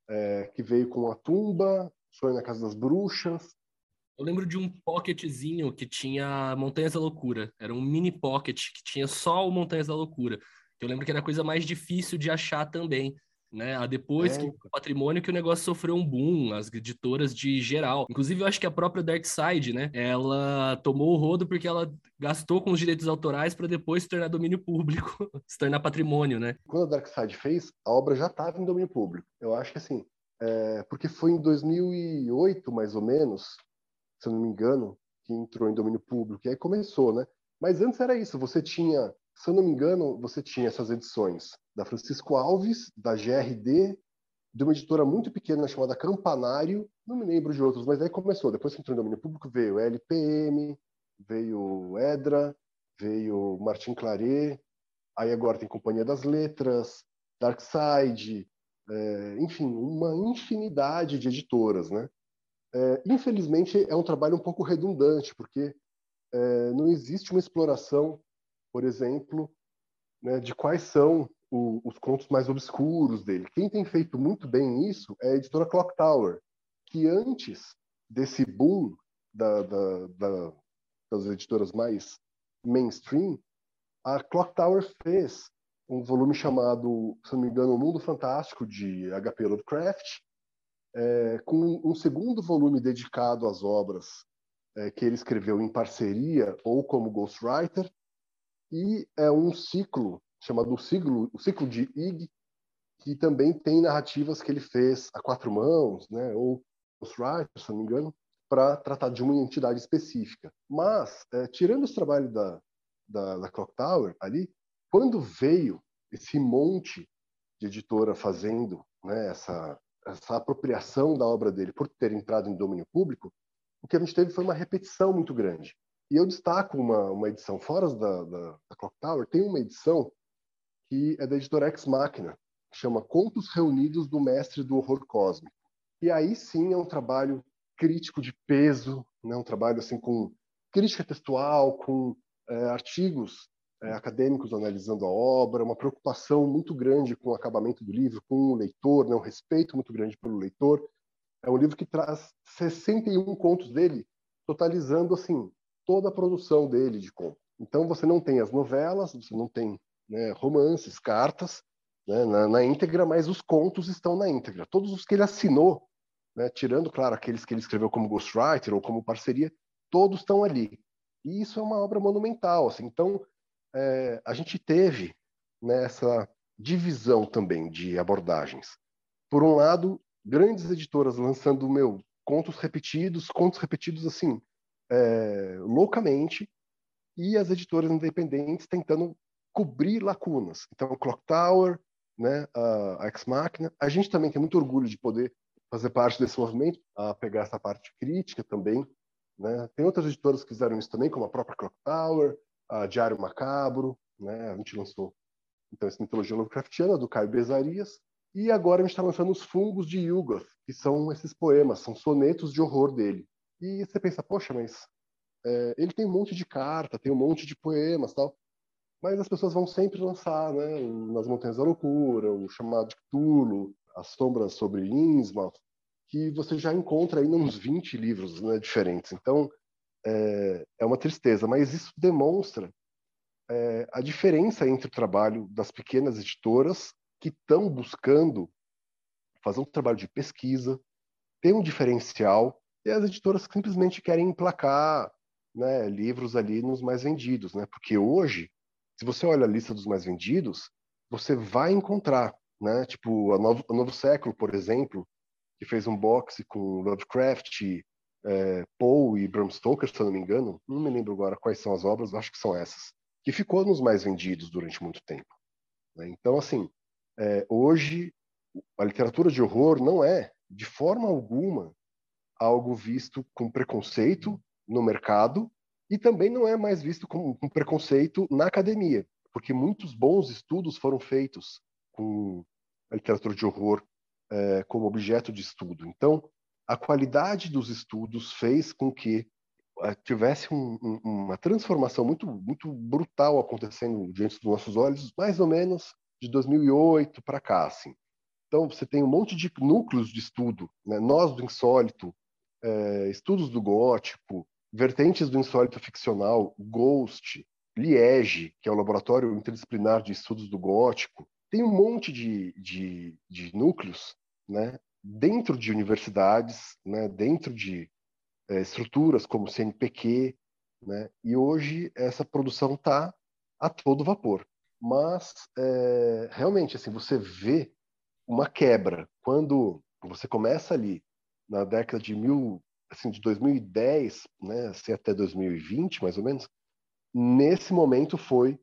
D: é, que veio com a tumba, foi na Casa das Bruxas.
B: Eu lembro de um pocketzinho que tinha Montanhas da Loucura. Era um mini pocket que tinha só o Montanhas da Loucura. Eu lembro que era a coisa mais difícil de achar também né? A depois é. que o patrimônio que o negócio sofreu um boom, as editoras de geral. Inclusive, eu acho que a própria Darkside, né? Ela tomou o rodo porque ela gastou com os direitos autorais para depois se tornar domínio público, se tornar patrimônio, né?
D: Quando a Darkside fez, a obra já estava em domínio público. Eu acho que assim, é... porque foi em 2008, mais ou menos, se eu não me engano, que entrou em domínio público. E aí começou, né? Mas antes era isso, você tinha se eu não me engano, você tinha essas edições da Francisco Alves, da GRD, de uma editora muito pequena chamada Campanário, não me lembro de outros, mas aí começou. Depois que entrou em domínio público, veio LPM, veio Edra, veio Martin Claret, aí agora tem Companhia das Letras, Darkside, é, enfim, uma infinidade de editoras, né? É, infelizmente é um trabalho um pouco redundante, porque é, não existe uma exploração por exemplo, né, de quais são o, os contos mais obscuros dele. Quem tem feito muito bem isso é a editora Clock Tower, que antes desse boom da, da, da, das editoras mais mainstream, a Clock Tower fez um volume chamado, se não me engano, O Mundo Fantástico de H.P. Lovecraft, é, com um segundo volume dedicado às obras é, que ele escreveu em parceria ou como ghostwriter, e é um ciclo chamado o ciclo, o ciclo de Ig, que também tem narrativas que ele fez a quatro mãos, né, ou Ghostwriter, se não me engano, para tratar de uma entidade específica. Mas, é, tirando esse trabalho da, da, da Clock Tower ali, quando veio esse monte de editora fazendo né, essa, essa apropriação da obra dele por ter entrado em domínio público, o que a gente teve foi uma repetição muito grande. E eu destaco uma, uma edição fora da, da, da Clock Tower, tem uma edição que é da editora Ex Machina, chama Contos Reunidos do Mestre do Horror Cósmico. E aí sim é um trabalho crítico de peso, né? um trabalho assim com crítica textual, com é, artigos é, acadêmicos analisando a obra, uma preocupação muito grande com o acabamento do livro, com o leitor, né? um respeito muito grande pelo leitor. É um livro que traz 61 contos dele, totalizando assim toda a produção dele de contos. Então você não tem as novelas, você não tem né, romances, cartas né, na, na, íntegra, mas os contos estão na íntegra. Todos os que ele assinou, né, tirando, claro, aqueles que ele escreveu como ghostwriter ou como parceria, todos estão ali. E isso é uma obra monumental. Assim. Então, é, a gente teve né, essa divisão também de abordagens. Por um lado, grandes editoras lançando meu contos repetidos, contos repetidos assim é, loucamente, e as editoras independentes tentando cobrir lacunas. Então, Clock Tower, né, a Ex Machina, a gente também tem muito orgulho de poder fazer parte desse movimento, a pegar essa parte crítica também. Né? Tem outras editoras que fizeram isso também, como a própria Clock Tower, a Diário Macabro, né? a gente lançou então essa mitologia Lovecraftiana do Caio Bezarias, e agora a gente está lançando os fungos de Yugoth, que são esses poemas, são sonetos de horror dele. E você pensa, poxa, mas é, ele tem um monte de carta, tem um monte de poemas tal, mas as pessoas vão sempre lançar, né, nas Montanhas da Loucura, o chamado Cthulhu, as sombras sobre Innsmouth, que você já encontra aí uns 20 livros né, diferentes. Então, é, é uma tristeza, mas isso demonstra é, a diferença entre o trabalho das pequenas editoras que estão buscando fazer um trabalho de pesquisa, ter um diferencial, e as editoras que simplesmente querem emplacar né, livros ali nos mais vendidos, né? Porque hoje, se você olha a lista dos mais vendidos, você vai encontrar, né? Tipo, a Novo, a Novo Século, por exemplo, que fez um boxe com Lovecraft, é, Poe e Bram Stoker, se eu não me engano, não me lembro agora quais são as obras, acho que são essas, que ficou nos mais vendidos durante muito tempo. Né? Então, assim, é, hoje a literatura de horror não é, de forma alguma, algo visto com preconceito no mercado e também não é mais visto como um preconceito na academia, porque muitos bons estudos foram feitos com a literatura de horror é, como objeto de estudo. Então, a qualidade dos estudos fez com que é, tivesse um, um, uma transformação muito, muito brutal acontecendo diante dos nossos olhos, mais ou menos de 2008 para cá. Assim. Então, você tem um monte de núcleos de estudo, né? nós do insólito, é, estudos do gótico, vertentes do insólito ficcional, Ghost, Liege, que é o laboratório interdisciplinar de estudos do gótico, tem um monte de, de, de núcleos né, dentro de universidades, né, dentro de é, estruturas como o CNPq, né, e hoje essa produção está a todo vapor. Mas, é, realmente, assim, você vê uma quebra quando você começa ali na década de mil, assim, de 2010, né, assim, até 2020, mais ou menos, nesse momento foi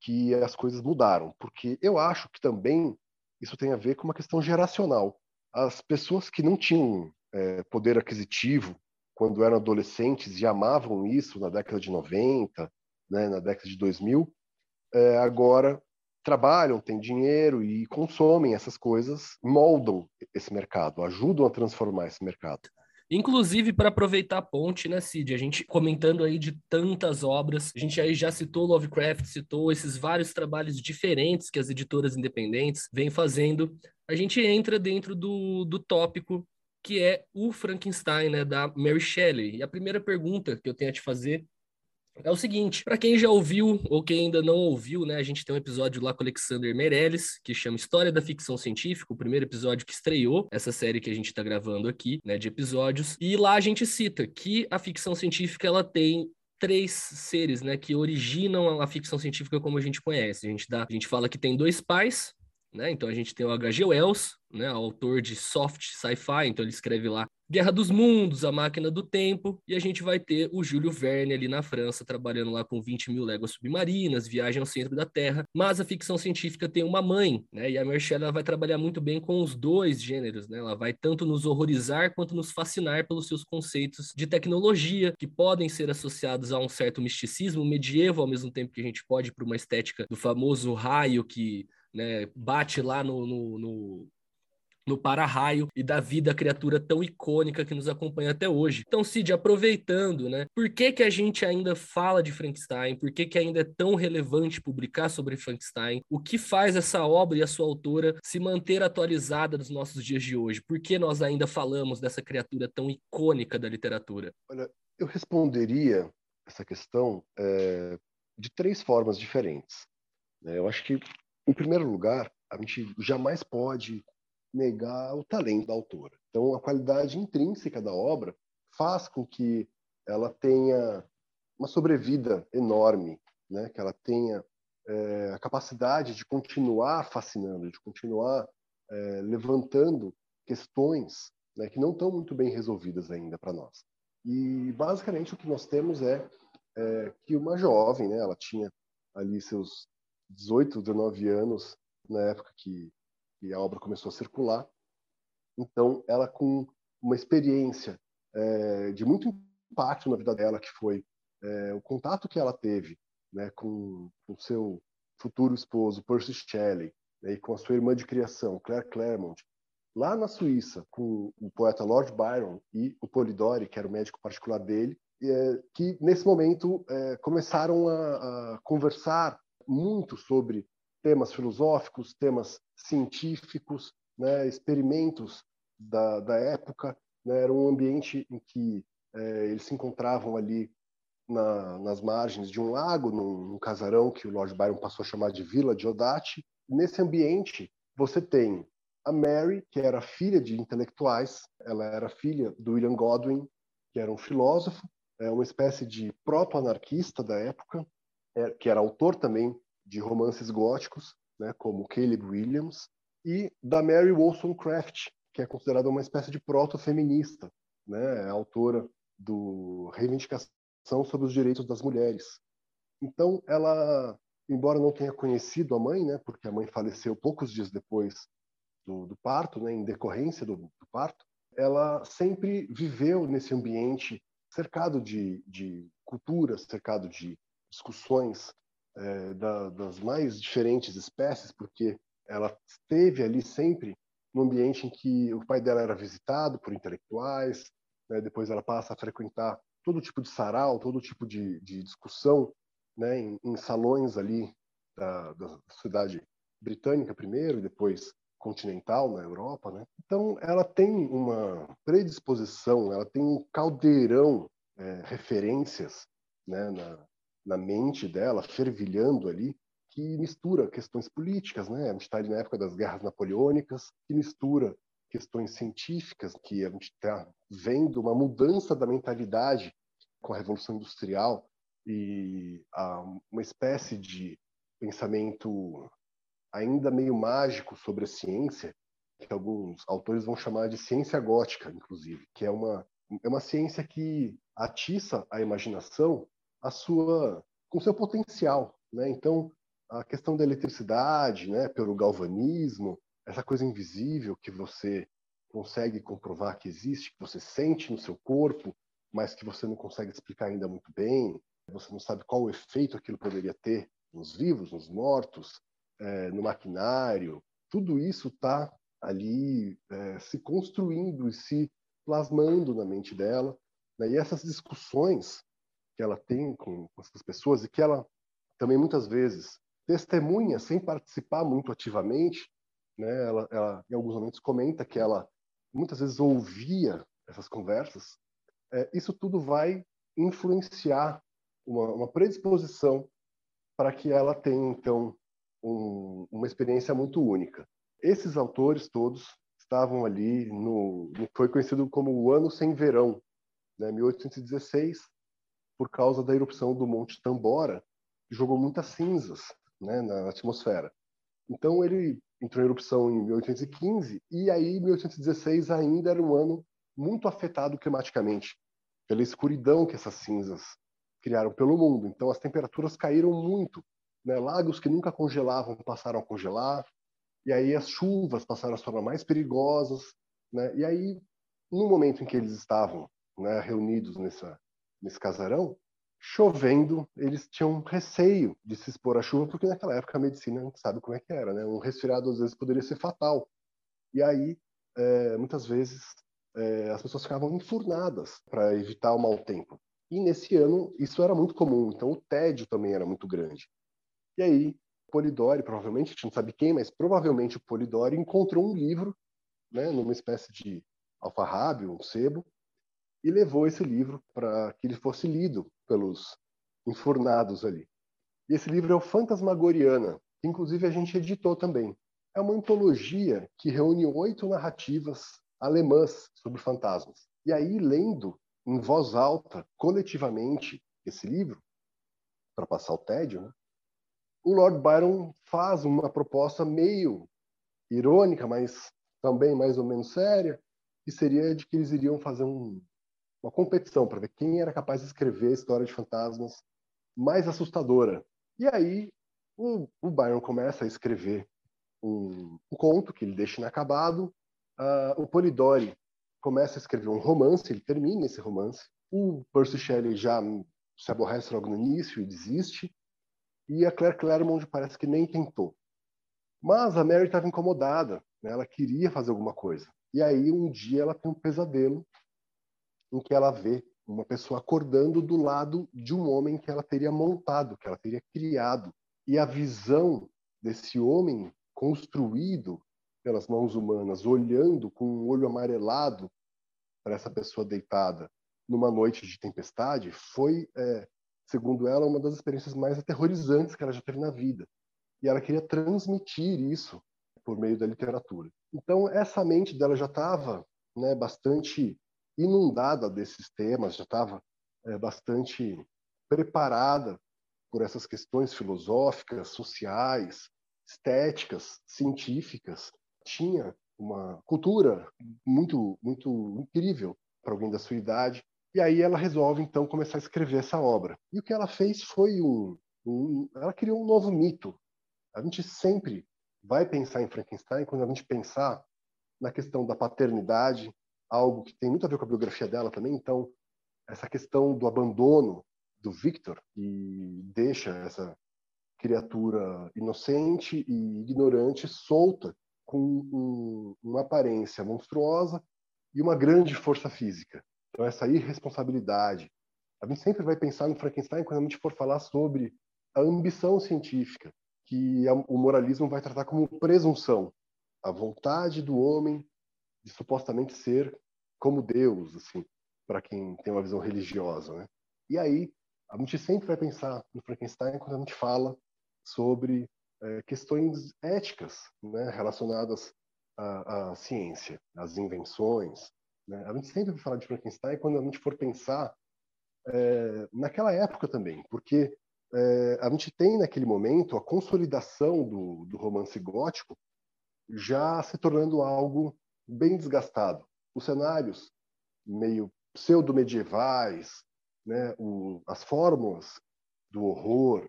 D: que as coisas mudaram, porque eu acho que também isso tem a ver com uma questão geracional. As pessoas que não tinham é, poder aquisitivo quando eram adolescentes e amavam isso na década de 90, né, na década de 2000, é, agora trabalham, têm dinheiro e consomem essas coisas, moldam esse mercado, ajudam a transformar esse mercado.
B: Inclusive, para aproveitar a ponte, né, Cid? A gente comentando aí de tantas obras, a gente aí já citou Lovecraft, citou esses vários trabalhos diferentes que as editoras independentes vêm fazendo. A gente entra dentro do, do tópico que é o Frankenstein, né, da Mary Shelley. E a primeira pergunta que eu tenho a te fazer é o seguinte, para quem já ouviu ou quem ainda não ouviu, né, a gente tem um episódio lá com o Alexander Meirelles, que chama História da Ficção Científica, o primeiro episódio que estreou essa série que a gente está gravando aqui, né, de episódios, e lá a gente cita que a ficção científica ela tem três seres, né, que originam a ficção científica como a gente conhece. A gente dá, a gente fala que tem dois pais, né? Então a gente tem o H.G. Wells, né, autor de soft sci-fi, então ele escreve lá Guerra dos Mundos, A Máquina do Tempo, e a gente vai ter o Júlio Verne ali na França, trabalhando lá com 20 mil léguas submarinas, viagem ao centro da Terra, mas a ficção científica tem uma mãe, né, e a Merchelle vai trabalhar muito bem com os dois gêneros, né, ela vai tanto nos horrorizar quanto nos fascinar pelos seus conceitos de tecnologia, que podem ser associados a um certo misticismo medieval, ao mesmo tempo que a gente pode para uma estética do famoso raio que né, bate lá no, no, no no para-raio e dá vida criatura tão icônica que nos acompanha até hoje. Então, Cid, aproveitando, né? Por que, que a gente ainda fala de Frankenstein? Por que, que ainda é tão relevante publicar sobre Frankenstein? O que faz essa obra e a sua autora se manter atualizada nos nossos dias de hoje? Por que nós ainda falamos dessa criatura tão icônica da literatura?
D: Olha, eu responderia essa questão é, de três formas diferentes. Né? Eu acho que, em primeiro lugar, a gente jamais pode negar o talento da autora. Então, a qualidade intrínseca da obra faz com que ela tenha uma sobrevida enorme, né? que ela tenha é, a capacidade de continuar fascinando, de continuar é, levantando questões né, que não estão muito bem resolvidas ainda para nós. E, basicamente, o que nós temos é, é que uma jovem, né, ela tinha ali seus 18, 19 anos na época que que a obra começou a circular. Então, ela com uma experiência é, de muito impacto na vida dela, que foi é, o contato que ela teve né, com o seu futuro esposo, Percy Shelley, né, e com a sua irmã de criação, Claire Claremont, lá na Suíça, com o poeta Lord Byron e o Polidori, que era o médico particular dele, é, que nesse momento começaram a, a, conversar muito sobre temas filosóficos, temas científicos, né, experimentos da, da época. Né, era um ambiente em que é, eles se encontravam ali na, nas margens de um lago, num, num, casarão que o Lord Byron passou a chamar de Vila de Odate. Nesse ambiente, você tem a Mary, que era filha de intelectuais, ela era filha do William Godwin, que era um filósofo, é uma espécie de proto-anarquista da época, é, que era autor também de romances góticos, né, como Caleb Williams, e da Mary Wollstonecraft, que é considerada uma espécie de proto-feminista, né, é autora do Reivindicação sobre os Direitos das Mulheres. Então, ela, embora não tenha conhecido a mãe, né, porque a mãe faleceu poucos dias depois do, do parto, né, em decorrência do, do, parto, ela sempre viveu nesse ambiente cercado de, de cercado de discussões é, da, das mais diferentes espécies, porque ela esteve ali sempre no ambiente em que o pai dela era visitado por intelectuais, né? depois ela passa a frequentar todo tipo de sarau, todo tipo de, de discussão né? em, em, salões ali da, da cidade britânica primeiro, e depois continental na Europa, né? Então ela tem uma predisposição, ela tem um caldeirão é, referências né, na, na mente dela, fervilhando ali, que mistura questões políticas, né? A gente está na época das guerras napoleônicas, que mistura questões científicas, que a gente está vendo uma mudança da mentalidade com a Revolução Industrial e a, uma espécie de pensamento ainda meio mágico sobre a ciência, que alguns autores vão chamar de ciência gótica, inclusive, que é uma, é uma ciência que atiça a imaginação a sua com seu potencial, né? Então, a questão da eletricidade, né, pelo galvanismo, essa coisa invisível que você consegue comprovar que existe, que você sente no seu corpo, mas que você não consegue explicar ainda muito bem, você não sabe qual o efeito aquilo poderia ter nos vivos, nos mortos, é, no maquinário, tudo isso está ali é, se construindo e se plasmando na mente dela. Né? E essas discussões ela tem com, com essas pessoas e que ela também muitas vezes testemunha sem participar muito ativamente, né? Ela, ela em alguns momentos comenta que ela muitas vezes ouvia essas conversas. É, isso tudo vai influenciar uma, uma predisposição para que ela tenha então um, uma experiência muito única. Esses autores todos estavam ali no, no foi conhecido como o ano sem verão, né? 1816 por causa da erupção do Monte Tambora, que jogou muitas cinzas né, na atmosfera. Então ele entrou em erupção em 1815 e aí 1816 ainda era um ano muito afetado climaticamente pela escuridão que essas cinzas criaram pelo mundo. Então as temperaturas caíram muito, né? Lagos que nunca congelavam passaram a congelar e aí as chuvas passaram a se tornar mais perigosas, né? E aí no momento em que eles estavam né, reunidos nessa nesse casarão, chovendo, eles tinham receio de se expor à chuva, porque naquela época a medicina sabe como é que era, né? Um resfriado às vezes poderia ser fatal. E aí, é, muitas vezes, é, as pessoas ficavam enfurnadas para evitar o mau tempo. E nesse ano isso era muito comum, então o tédio também era muito grande. E aí, Polidori, provavelmente, a gente não sabe quem, mas provavelmente o Polidori encontrou um livro, né, numa espécie de alfarrábio, um sebo, e levou esse livro para que ele fosse lido pelos enfurnados ali. E esse livro é o Fantasmagoriana, que inclusive a gente editou também. É uma antologia que reúne oito narrativas alemãs sobre fantasmas. E aí, lendo em voz alta, coletivamente, esse livro, para passar o tédio, né? o Lord Byron faz uma proposta meio irônica, mas também mais ou menos séria, que seria de que eles iriam fazer um, uma competição para ver quem era capaz de escrever a história de fantasmas mais assustadora. E aí o, o Byron começa a escrever um, um, conto que ele deixa inacabado. Uh, o Polidori começa a escrever um romance, ele termina esse romance. O Percy Shelley já se aborrece logo no início e desiste. E a Claire Claremont parece que nem tentou. Mas a Mary estava incomodada, né? ela queria fazer alguma coisa. E aí um dia ela tem um pesadelo em que ela vê uma pessoa acordando do lado de um homem que ela teria montado, que ela teria criado. E a visão desse homem construído pelas mãos humanas, olhando com um olho amarelado para essa pessoa deitada numa noite de tempestade, foi, é, segundo ela, uma das experiências mais aterrorizantes que ela já teve na vida. E ela queria transmitir isso por meio da literatura. Então, essa mente dela já estava né, bastante inundada desses temas, já estava é, bastante preparada por essas questões filosóficas, sociais, estéticas, científicas. Tinha uma cultura muito, muito incrível para alguém da sua idade. E aí ela resolve então começar a escrever essa obra. E o que ela fez foi um, um ela criou um novo mito. A gente sempre vai pensar em Frankenstein quando a gente pensar na questão da paternidade, algo que tem muito a ver com a biografia dela também. Então, essa questão do abandono do Victor e deixa essa criatura inocente e ignorante solta com um, uma aparência monstruosa e uma grande força física. Então, essa irresponsabilidade. A gente sempre vai pensar no Frankenstein quando a gente for falar sobre a ambição científica, que o moralismo vai tratar como presunção, a vontade do homem de supostamente ser como Deus, assim, para quem tem uma visão religiosa, né? E aí a gente sempre vai pensar no Frankenstein quando a gente fala sobre é, questões éticas, né, relacionadas à, à, ciência, às invenções. Né? A gente sempre vai falar de Frankenstein quando a gente for pensar é, naquela época também, porque é, a gente tem naquele momento a consolidação do, do romance gótico já se tornando algo bem desgastado os cenários meio pseudo-medievais, né, o, as fórmulas do horror,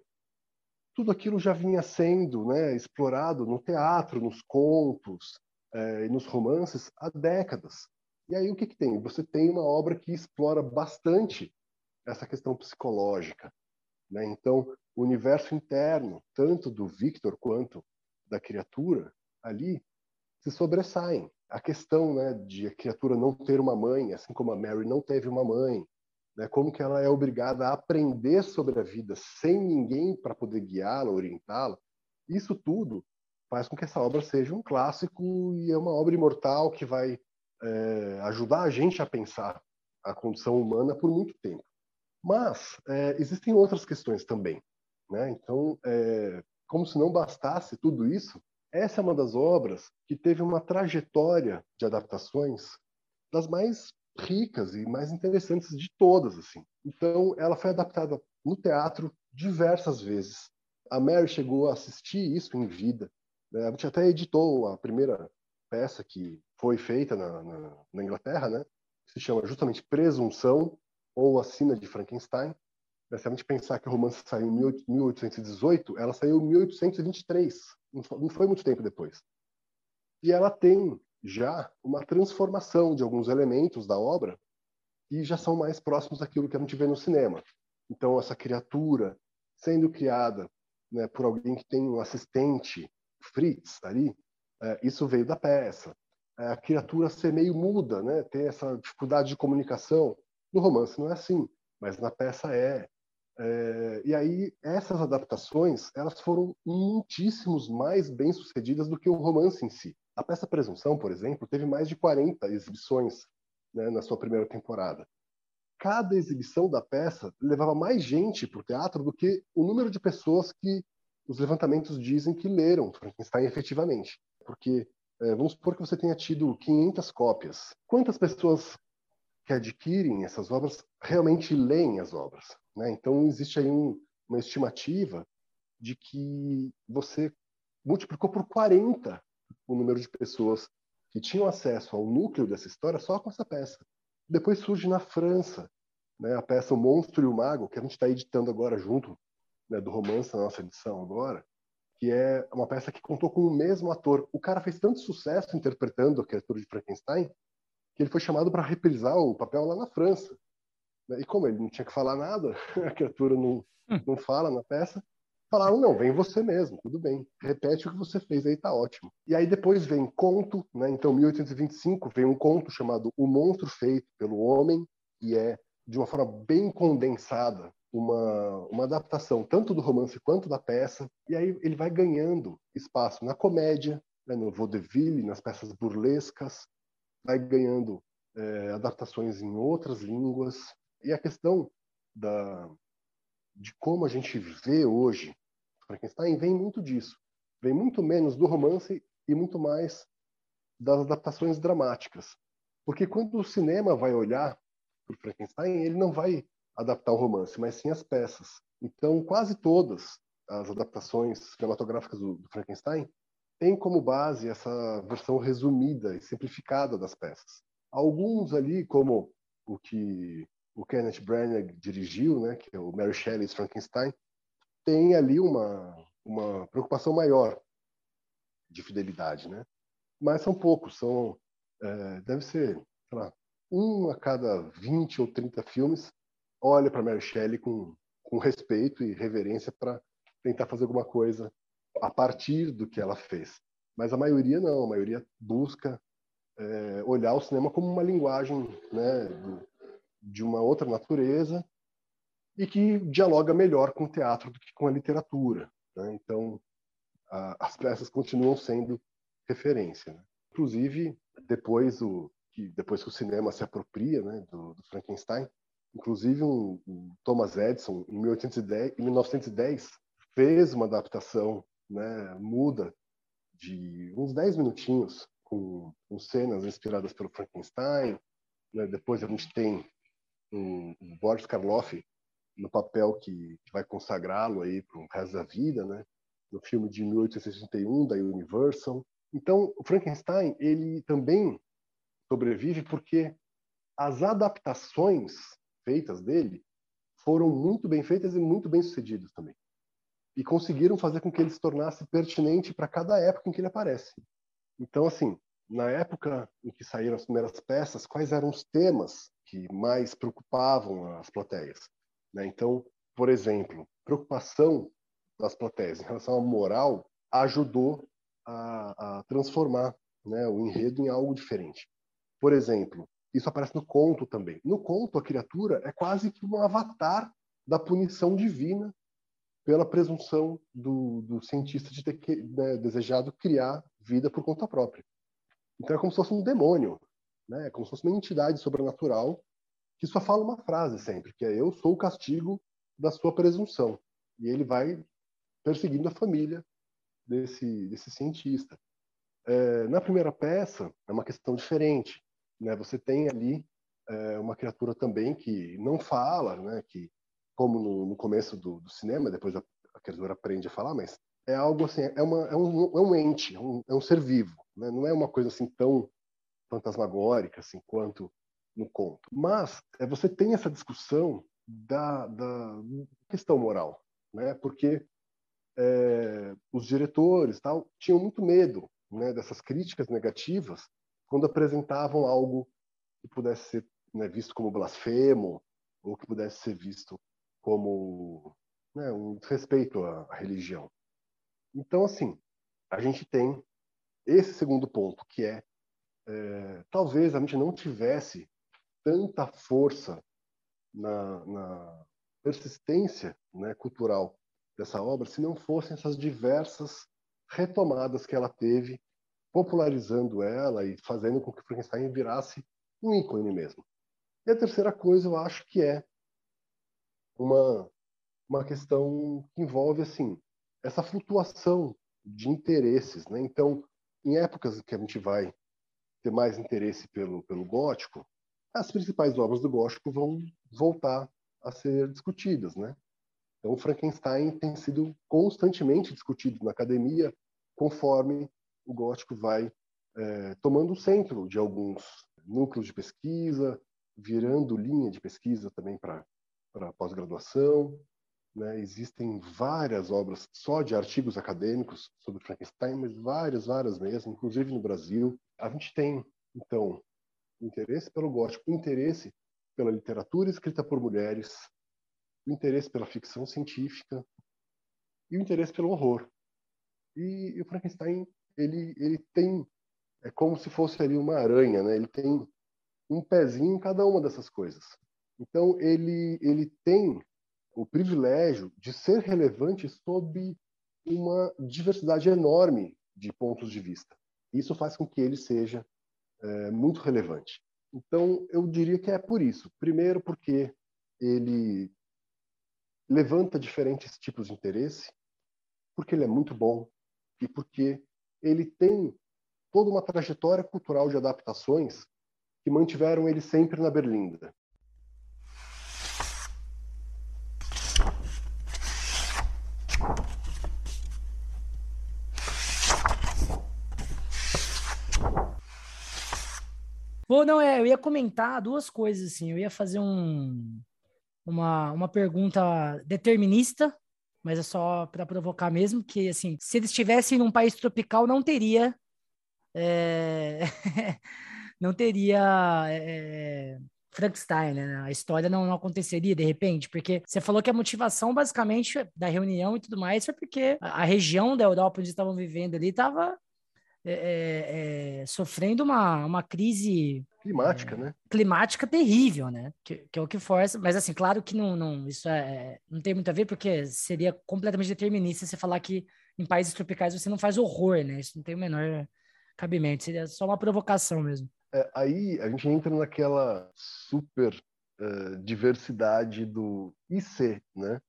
D: tudo aquilo já vinha sendo né, explorado no teatro, nos contos é, e nos romances há décadas. E aí o que, que tem? Você tem uma obra que explora bastante essa questão psicológica. Né? Então, o universo interno, tanto do Victor quanto da criatura, ali se sobressaem a questão né, de a criatura não ter uma mãe, assim como a Mary não teve uma mãe, né, como que ela é obrigada a aprender sobre a vida sem ninguém para poder guiá-la, orientá-la, isso tudo faz com que essa obra seja um clássico e é uma obra imortal que vai é, ajudar a gente a pensar a condição humana por muito tempo. Mas é, existem outras questões também. Né? Então, é, como se não bastasse tudo isso, essa é uma das obras que teve uma trajetória de adaptações das mais ricas e mais interessantes de todas, assim. Então, ela foi adaptada no teatro diversas vezes. A Mary chegou a assistir isso em vida. Né? A gente até editou a primeira peça que foi feita na, na, na Inglaterra, né? Que se chama justamente Presunção ou A Sina de Frankenstein. Se a gente pensar que o romance saiu em 1818, ela saiu em 1823 não foi muito tempo depois. E ela tem já uma transformação de alguns elementos da obra que já são mais próximos daquilo que a gente vê no cinema. Então, essa criatura sendo criada né, por alguém que tem um assistente, Fritz, ali, é, isso veio da peça. É, a criatura ser meio muda, né, ter essa dificuldade de comunicação. No romance não é assim, mas na peça é. É. e aí essas adaptações elas foram muitíssimos mais bem sucedidas do que o romance em si. A peça Presunção, por exemplo, teve mais de 40 exibições né, na sua primeira temporada. Cada exibição da peça levava mais gente para o teatro do que o número de pessoas que os levantamentos dizem que leram Frankenstein efetivamente. Porque é, vamos supor que você tenha tido 500 cópias. Quantas pessoas que adquirem essas obras realmente leem as obras? Né? Então, existe aí um, uma estimativa de que você multiplicou por 40 o número de pessoas que tinham acesso ao núcleo dessa história só com essa peça. Depois surge na França né, a peça O Monstro e o Mago, que a gente está editando agora junto né, do romance, na nossa edição agora, que é uma peça que contou com o mesmo ator. O cara fez tanto sucesso interpretando a criatura de Frankenstein que ele foi chamado para reprisar o papel lá na França. Né, e como ele não tinha que falar nada, a criatura não, hum. não fala na peça, falaram, não, vem você mesmo, tudo bem, repete o que você fez aí, tá ótimo. E aí depois vem conto, né? Então, 1825 vem um conto chamado O Monstro Feito pelo Homem, e é de uma forma bem condensada uma, uma adaptação tanto do romance quanto da peça, e aí ele vai ganhando espaço na comédia, né, no vaudeville, nas peças burlescas, vai ganhando é, adaptações em outras línguas, e a questão da, de como a gente vê hoje Frankenstein vem muito disso. Vem muito menos do romance e muito mais das adaptações dramáticas. Porque quando o cinema vai olhar para Frankenstein, ele não vai adaptar o romance, mas sim as peças. Então, quase todas as adaptações cinematográficas do, do Frankenstein têm como base essa versão resumida e simplificada das peças. Alguns ali, como o que o Kenneth Branagh dirigiu, né, que é o Mary Shelley's Frankenstein, tem ali uma, uma preocupação maior de fidelidade, né? Mas são poucos, são é, deve ser, sei lá, um a cada 20 ou 30 filmes olha para Mary Shelley com, com respeito e reverência para tentar fazer alguma coisa a partir do que ela fez. Mas a maioria não, a maioria busca é, olhar o cinema como uma linguagem né, do, de uma outra natureza e que dialoga melhor com o teatro do que com a literatura. Né? Então, a, as peças continuam sendo referência. Né? Inclusive, depois, o, que, depois que o cinema se apropria né, do, do Frankenstein, inclusive um, um Thomas Edison, em, 1810, em 1910, fez uma adaptação né, muda de uns 10 minutinhos, com, com cenas inspiradas pelo Frankenstein. Né? Depois a gente tem um Boris Karloff no papel que, que vai consagrá-lo aí para o resto da vida, né? No filme de 1861 da Universal. Então, o Frankenstein ele também sobrevive porque as adaptações feitas dele foram muito bem feitas e muito bem sucedidas também. E conseguiram fazer com que ele se tornasse pertinente para cada época em que ele aparece. Então, assim, na época em que saíram as primeiras peças, quais eram os temas que mais preocupavam as plateias? Né? Então, por exemplo, preocupação das plateias em relação à moral ajudou a, a transformar né, o enredo em algo diferente. Por exemplo, isso aparece no conto também. No conto, a criatura é quase que um avatar da punição divina pela presunção do, do cientista de ter né, desejado criar vida por conta própria. Então é como se fosse um demônio, né? como se fosse uma entidade sobrenatural que só fala uma frase sempre, que é eu sou o castigo da sua presunção. E ele vai perseguindo a família desse, desse cientista. É, na primeira peça, é uma questão diferente. Né? Você tem ali é, uma criatura também que não fala, né? que, como no, no começo do, do, cinema, depois a, a, criatura aprende a falar, mas é algo assim, é, uma, é, um, é um ente, é um, é um ser vivo. Né? Não é uma coisa assim tão fantasmagórica assim, quanto no conto. Mas é, você tem essa discussão da, da questão moral, né? Porque é, os diretores tal tinham muito medo né, dessas críticas negativas quando apresentavam algo que pudesse ser né, visto como blasfemo ou que pudesse ser visto como né, um respeito à, à religião. Então, assim, a gente tem esse segundo ponto, que é, é talvez a gente não tivesse tanta força na, na persistência né, cultural dessa obra se não fossem essas diversas retomadas que ela teve, popularizando ela e fazendo com que Frankenstein virasse um ícone mesmo. E a terceira coisa, eu acho que é uma, uma questão que envolve assim essa flutuação de interesses. Né? Então, em épocas que a gente vai ter mais interesse pelo, pelo gótico, as principais obras do gótico vão voltar a ser discutidas. Né? Então, Frankenstein tem sido constantemente discutido na academia conforme o gótico vai é, tomando o centro de alguns núcleos de pesquisa, virando linha de pesquisa também para pós-graduação. Né? Existem várias obras só de artigos acadêmicos sobre Frankenstein, mas várias, várias mesmo, inclusive no Brasil. A gente tem, então, interesse pelo gótico, interesse pela literatura escrita por mulheres, o interesse pela ficção científica e o interesse pelo horror. E, e o Frankenstein, ele, ele tem, é como se fosse ali uma aranha, né? Ele tem um pezinho em cada uma dessas coisas. Então, ele, ele tem o privilégio de ser relevante sob uma diversidade enorme de pontos de vista. Isso faz com que ele seja é, muito relevante. Então, eu diria que é por isso. Primeiro, porque ele levanta diferentes tipos de interesse, porque ele é muito bom e porque ele tem toda uma trajetória cultural de adaptações que mantiveram ele sempre na berlinda.
C: Bom, não, é, eu ia comentar duas coisas, assim. Eu ia fazer um, uma, uma pergunta determinista, mas é só para provocar mesmo, que, assim, se eles estivessem num país tropical, não teria... É... não teria é, Frankenstein, né? A história não, não, aconteceria de repente, porque você falou que a motivação, basicamente, da reunião e tudo mais foi porque a, a região da Europa onde estavam vivendo ali estava é, é, é, sofrendo uma, uma crise
D: climática, né?
C: Climática terrível, né? Que, que, é o que força. Mas assim, claro que não, não isso é, não tem muito a ver, porque seria completamente determinista você falar que em países tropicais você não faz horror, né? Isso não tem o menor cabimento. Seria só uma provocação mesmo.
D: É, aí a gente entra naquela super uh, diversidade do IC, né?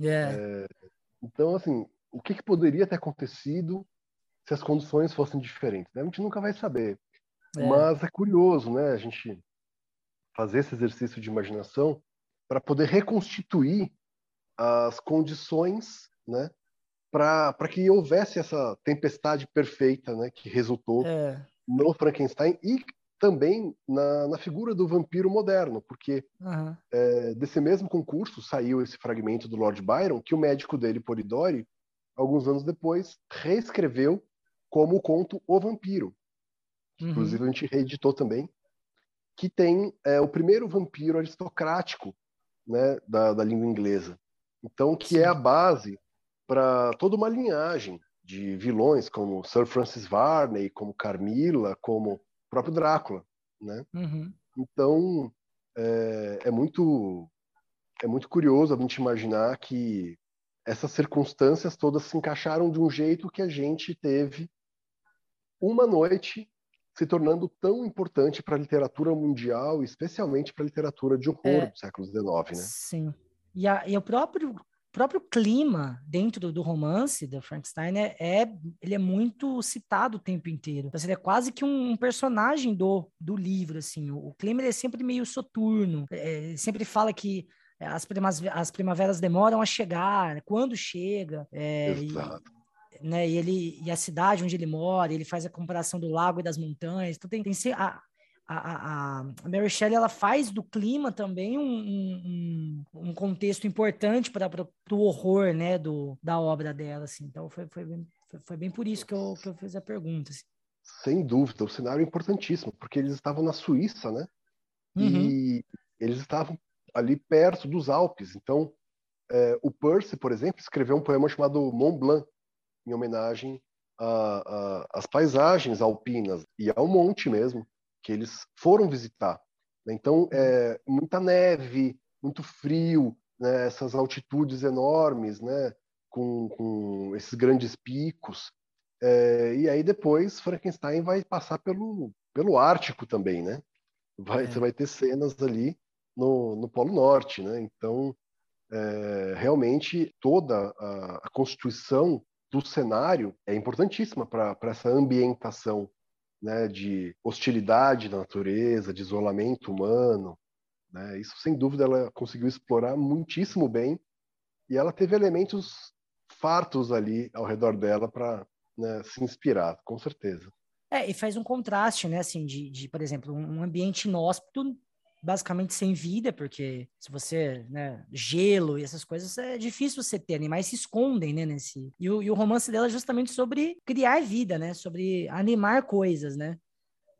C: Yeah. É,
D: então, assim, o que, que, poderia ter acontecido se as condições fossem diferentes? Né? A gente nunca vai saber. É. Mas é curioso, né? A gente fazer esse exercício de imaginação para poder reconstituir as condições, né? Para que houvesse essa tempestade perfeita, né? Que resultou
C: é.
D: no Frankenstein e também na, na figura do vampiro moderno, porque
C: uhum.
D: é, desse mesmo concurso saiu esse fragmento do Lord Byron que o médico dele, Polidori, alguns anos depois, reescreveu como o conto O Vampiro. Uhum. Inclusive a gente reeditou também, que tem é, o primeiro vampiro aristocrático né, da, da língua inglesa. Então, que Sim. é a base para toda uma linhagem de vilões como Sir Francis Varney, como Carmilla, como próprio Drácula, né?
C: Uhum.
D: Então é, é, muito é muito curioso a gente imaginar que essas circunstâncias todas se encaixaram de um jeito que a gente teve uma noite se tornando tão importante para a literatura mundial, especialmente para a literatura de horror é, do século XIX, né?
C: Sim. E, a, e o próprio próprio clima dentro do romance da Frankenstein é, é, ele é muito citado o tempo inteiro. Então, ele é quase que um, um personagem do, do livro, assim. O, o clima é sempre meio soturno. É, sempre fala que as, primas, as primaveras demoram a chegar, quando chega. É,
D: Exato.
C: E, né, e ele e a cidade onde ele mora, ele faz a comparação do lago e das montanhas. Então tem, tem a, a, a, Mary Shelley ela faz do clima também um, um, um contexto importante para o horror né, do, da obra dela. Assim. Então foi, foi, bem, foi, foi bem por isso que eu, que eu fiz a pergunta. Assim.
D: Sem dúvida, o cenário é importantíssimo, porque eles estavam na Suíça, né?
C: Uhum.
D: E eles estavam ali perto dos Alpes, então é, o Percy, por exemplo, escreveu um poema chamado Mont Blanc, em homenagem às paisagens alpinas e ao monte mesmo que eles foram visitar. Então, é, muita neve, muito frio, né, essas altitudes enormes, né, com, com esses grandes picos. É, e aí depois Frankenstein vai passar pelo, pelo Ártico também, né? Vai, é. Você vai ter cenas ali no, no Polo Norte, né? Então, é, realmente toda a, a, constituição do cenário é importantíssima para essa ambientação né, de hostilidade da natureza, de isolamento humano. Né? Isso, sem dúvida, ela conseguiu explorar muitíssimo bem e ela teve elementos fartos ali ao redor dela para né, se inspirar, com certeza.
C: É, e faz um contraste, né, assim, de, de por exemplo, um ambiente inóspito basicamente sem vida, porque se você, né, gelo e essas coisas, é difícil você ter, animais se escondem, né, nesse... E o, e o romance dela é justamente sobre criar vida, né, sobre animar coisas, né,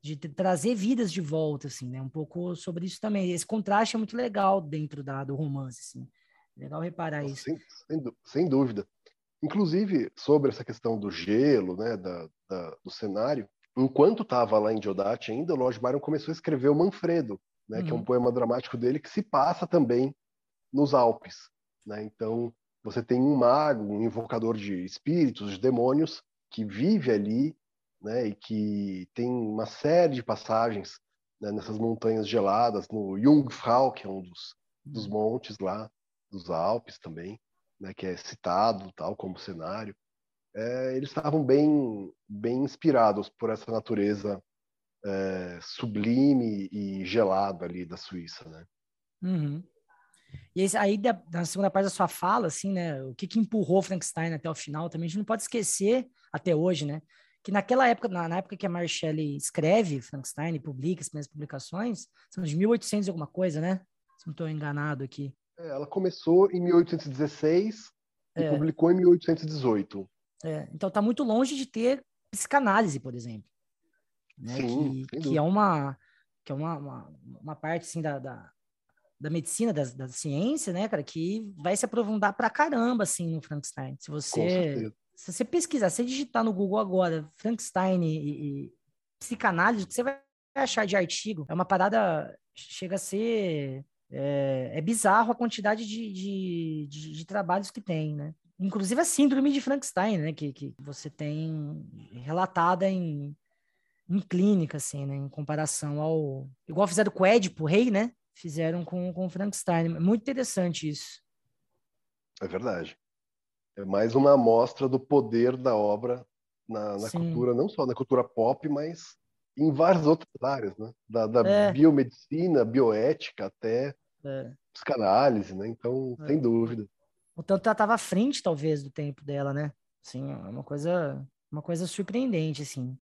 C: de trazer vidas de volta, assim, né, um pouco sobre isso também. Esse contraste é muito legal dentro da, do romance, assim. Legal reparar isso.
D: Sem, sem, sem dúvida. Inclusive, sobre essa questão do gelo, né, da, da do cenário, enquanto estava lá em Diodati ainda, o Lord Byron começou a escrever o Manfredo, né, uhum. que é um uhum. poema dramático dele que se passa também nos Alpes. Né? Então, você tem um mago, um invocador de espíritos, de demônios, que vive ali né, e que tem uma série de passagens né, nessas montanhas geladas, no Jungfrau, que é um dos, dos uhum. montes lá, dos Alpes também, né, que é citado tal como cenário. É, eles estavam bem, bem inspirados por essa natureza é, sublime e gelado ali da Suíça, né?
C: Uhum. E aí, da, na segunda parte da sua fala, assim, né, o que, que empurrou Frankenstein até o final, também a gente não pode esquecer, até hoje, né, que naquela época, na, na época que a Mary Shelley escreve Frankenstein e publica as primeiras publicações, são de 1800 e alguma coisa, né? Se não estou enganado aqui.
D: É, ela começou em 1816 e é. publicou em 1818.
C: É, então tá muito longe de ter psicanálise, por exemplo né? Sim, que, que é uma que é uma, uma, uma parte assim da, da, da, medicina, da, da ciência, né, cara, que vai se aprofundar pra caramba assim no Frankenstein. Se você se você pesquisar, se digitar no Google agora Frankenstein e, e psicanálise, o que você vai achar de artigo é uma parada chega a ser é, é bizarro a quantidade de, de, de, de, trabalhos que tem, né? Inclusive a síndrome de Frankenstein, né? Que, que você tem relatada em, em clínica, assim, né? Em comparação ao. Igual fizeram com o Édipo, rei, né? Fizeram com, com o Frankenstein. Muito interessante isso.
D: É verdade. É mais uma amostra do poder da obra na, na cultura, não só na cultura pop, mas em várias outras áreas, né? Da, da é. biomedicina, bioética até é. psicanálise, né? Então, é. sem dúvida.
C: O tanto ela estava à frente, talvez, do tempo dela, né? Assim, é uma coisa, uma coisa surpreendente, assim.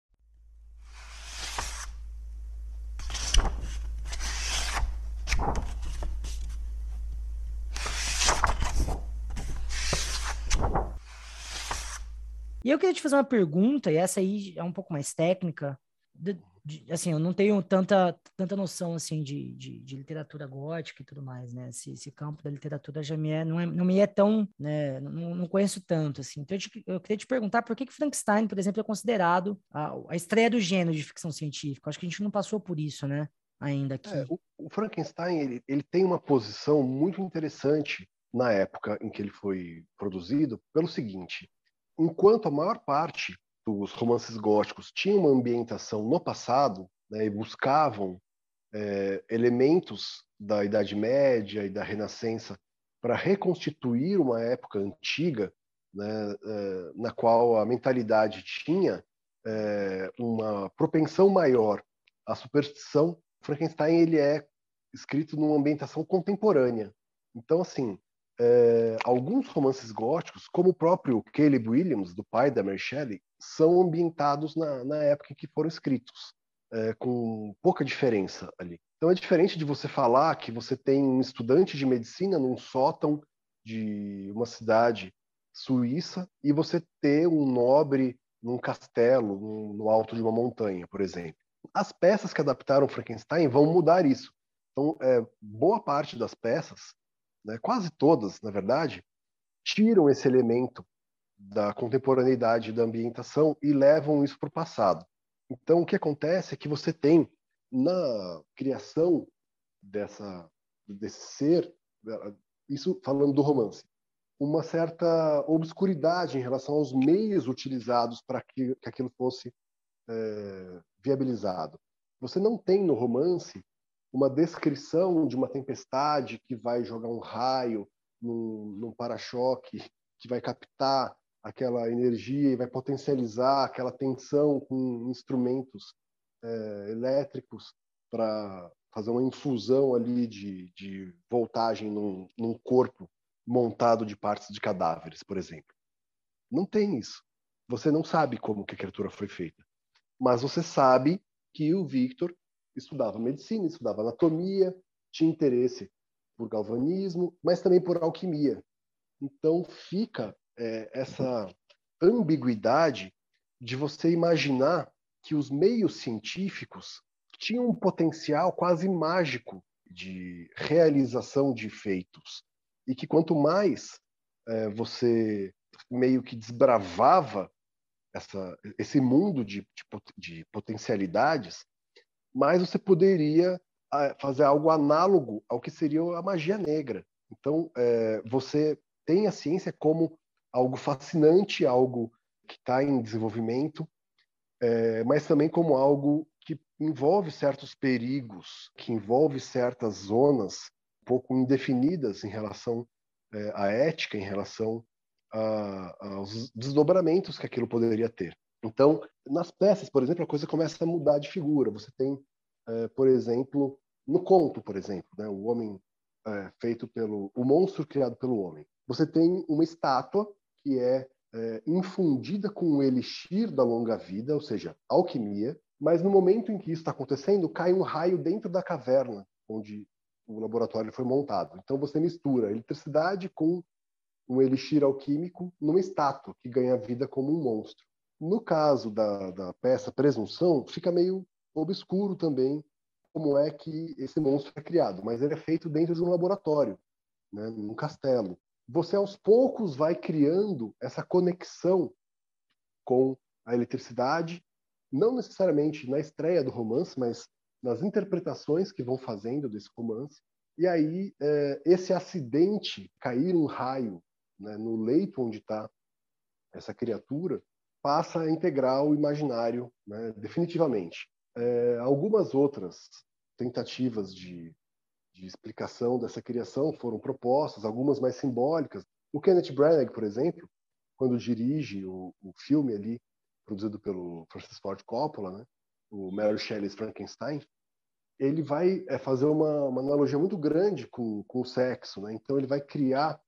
C: E eu queria te fazer uma pergunta, e essa aí é um pouco mais técnica. De, de, assim, eu não tenho tanta, tanta noção, assim, de, de, de, literatura gótica e tudo mais, né? Esse, esse campo da literatura já me é, não, é, não me é tão, né? Não, não conheço tanto, assim. Então, eu, te, eu, queria te perguntar por que, que Frankenstein, por exemplo, é considerado a, a estreia do gênero de ficção científica? Acho que a gente não passou por isso, né? Ainda aqui. É,
D: o, o, Frankenstein, ele, ele tem uma posição muito interessante na época em que ele foi produzido, pelo seguinte enquanto a maior parte dos romances góticos tinha uma ambientação no passado né, e buscavam é, elementos da Idade Média e da Renascença para reconstituir uma época antiga, né, é, na qual a mentalidade tinha é, uma propensão maior à superstição, Frankenstein ele é escrito numa ambientação contemporânea. Então, assim, é, alguns romances góticos, como o próprio Caleb Williams, do pai da Mary Shelley, são ambientados na, na época em que foram escritos, é, com pouca diferença ali. Então é diferente de você falar que você tem um estudante de medicina num sótão de uma cidade suíça e você ter um nobre num castelo, no, no alto de uma montanha, por exemplo. As peças que adaptaram Frankenstein vão mudar isso. Então, é, boa parte das peças né, quase todas, na verdade, tiram esse elemento da contemporaneidade da ambientação e levam isso para o passado. Então, o que acontece é que você tem na criação dessa desse ser, isso falando do romance, uma certa obscuridade em relação aos meios utilizados para que, que aquilo fosse é, viabilizado. Você não tem no romance uma descrição de uma tempestade que vai jogar um raio num, num para-choque, que vai captar aquela energia e vai potencializar aquela tensão com instrumentos é, elétricos para fazer uma infusão ali de, de voltagem num, num corpo montado de partes de cadáveres, por exemplo. Não tem isso. Você não sabe como que a criatura foi feita. Mas você sabe que o Victor estudava medicina, estudava anatomia, tinha interesse por galvanismo, mas também por alquimia. Então fica é, essa ambiguidade de você imaginar que os meios científicos tinham um potencial quase mágico de realização de feitos e que quanto mais é, você meio que desbravava essa, esse mundo de, de, de potencialidades, mais você poderia fazer algo análogo ao que seria a magia negra. Então, é, você tem a ciência como algo fascinante, algo que está em desenvolvimento, é, mas também como algo que envolve certos perigos, que envolve certas zonas um pouco indefinidas em relação é, à ética, em relação a, aos desdobramentos que aquilo poderia ter. Então, nas peças, por exemplo, a coisa começa a mudar de figura. Você tem, é, por exemplo, no conto, por exemplo, né, o homem é, feito pelo o monstro criado pelo homem. Você tem uma estátua que é, é infundida com o elixir da longa vida, ou seja, alquimia. Mas no momento em que isso está acontecendo, cai um raio dentro da caverna onde o laboratório foi montado. Então você mistura eletricidade com um elixir alquímico numa estátua que ganha vida como um monstro. No caso da, da peça Presunção, fica meio obscuro também como é que esse monstro é criado, mas ele é feito dentro de um laboratório, né, num castelo. Você aos poucos vai criando essa conexão com a eletricidade, não necessariamente na estreia do romance, mas nas interpretações que vão fazendo desse romance. E aí, é, esse acidente, cair um raio né, no leito onde está essa criatura, passa a integrar o imaginário né, definitivamente. É, algumas outras tentativas de, de, explicação dessa criação foram propostas, algumas mais simbólicas. O Kenneth Branagh, por exemplo, quando dirige o, o filme ali, produzido pelo Francis Ford Coppola, né, o Mary Shelley's Frankenstein, ele vai é, fazer uma, uma, analogia muito grande com, com o sexo. Né? Então, ele vai criar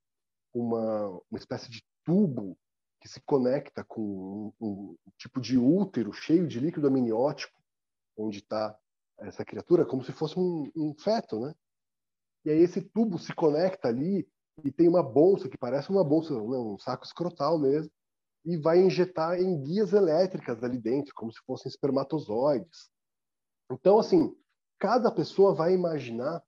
D: uma, uma espécie de tubo que se conecta com um, um tipo de útero cheio de líquido amniótico, onde está essa criatura, como se fosse um, um, feto, né? E aí esse tubo se conecta ali e tem uma bolsa que parece uma bolsa, né, um saco escrotal mesmo, e vai injetar em guias elétricas ali dentro, como se fossem espermatozoides. Então, assim, cada pessoa vai imaginar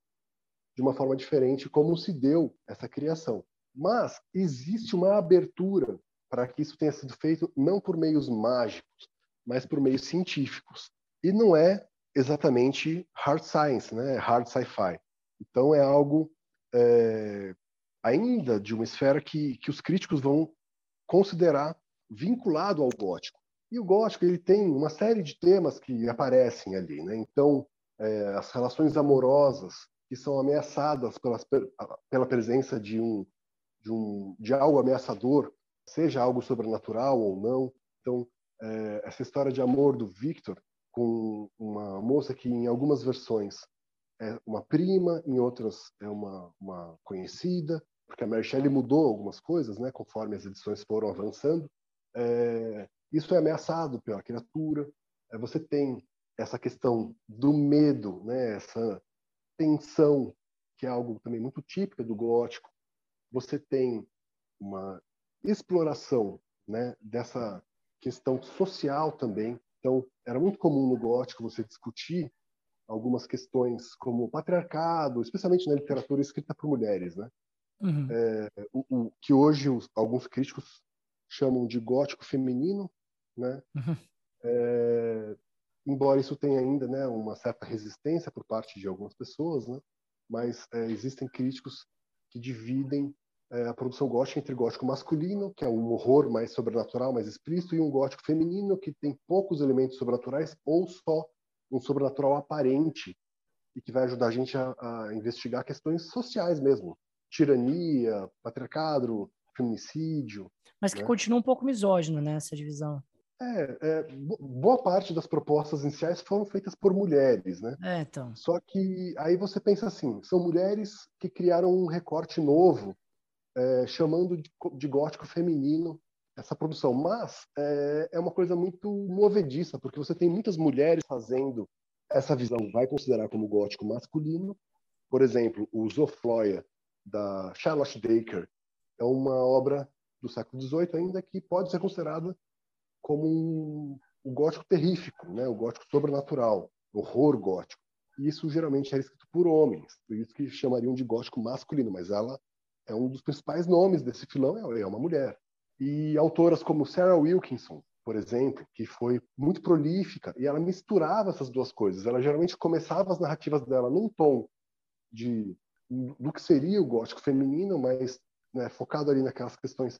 D: de uma forma diferente como se deu essa criação. Mas existe uma abertura para que isso tenha sido feito não por meios mágicos, mas por meios científicos. E não é exatamente hard science, né? É hard sci-fi. Então é algo é, ainda de uma esfera que, que os críticos vão considerar vinculado ao gótico. E o gótico ele tem uma série de temas que aparecem ali, né? Então é, as relações amorosas que são ameaçadas pelas, pela presença de um de, um, de algo ameaçador, seja algo sobrenatural ou não. Então, é, essa história de amor do Victor com uma moça que, em algumas versões, é uma prima, em outras é uma, uma conhecida, porque a Mary Shelley mudou algumas coisas, né, conforme as edições foram avançando. É, isso é ameaçado pela criatura. É, você tem essa questão do medo, né, essa tensão, que é algo também muito típico do gótico, você tem uma exploração né, dessa questão social também. Então, era muito comum no gótico você discutir algumas questões como o patriarcado, especialmente na literatura escrita por mulheres, né? Uhum. É, o, o, que hoje os, alguns críticos chamam de gótico feminino, né? Uhum. É, embora isso tenha ainda né, uma certa resistência por parte de algumas pessoas, né? mas é, existem críticos que dividem é, a produção gótica entre gótico masculino, que é um horror mais sobrenatural, mais explícito, e um gótico feminino, que tem poucos elementos sobrenaturais ou só um sobrenatural aparente e que vai ajudar a gente a, a investigar questões sociais mesmo, tirania, patriarcado, feminicídio.
C: Mas que né? continua um pouco misógino, né, essa divisão.
D: É, é, boa parte das propostas iniciais foram feitas por mulheres, né?
C: É, então.
D: Só que aí você pensa assim, são mulheres que criaram um recorte novo, é, chamando de, de, gótico feminino essa produção. Mas é, é, uma coisa muito movediça, porque você tem muitas mulheres fazendo essa visão, vai considerar como gótico masculino. Por exemplo, o Zofloya, da Charlotte Daker, é uma obra do século XVIII ainda que pode ser considerada como um, um gótico terrífico, né? o gótico sobrenatural, horror gótico. Isso geralmente era escrito por homens, por isso que chamariam de gótico masculino, mas ela é um dos principais nomes desse filão, é uma mulher. E autoras como Sarah Wilkinson, por exemplo, que foi muito prolífica, e ela misturava essas duas coisas. Ela geralmente começava as narrativas dela num tom de do que seria o gótico feminino, mas né, focado ali naquelas questões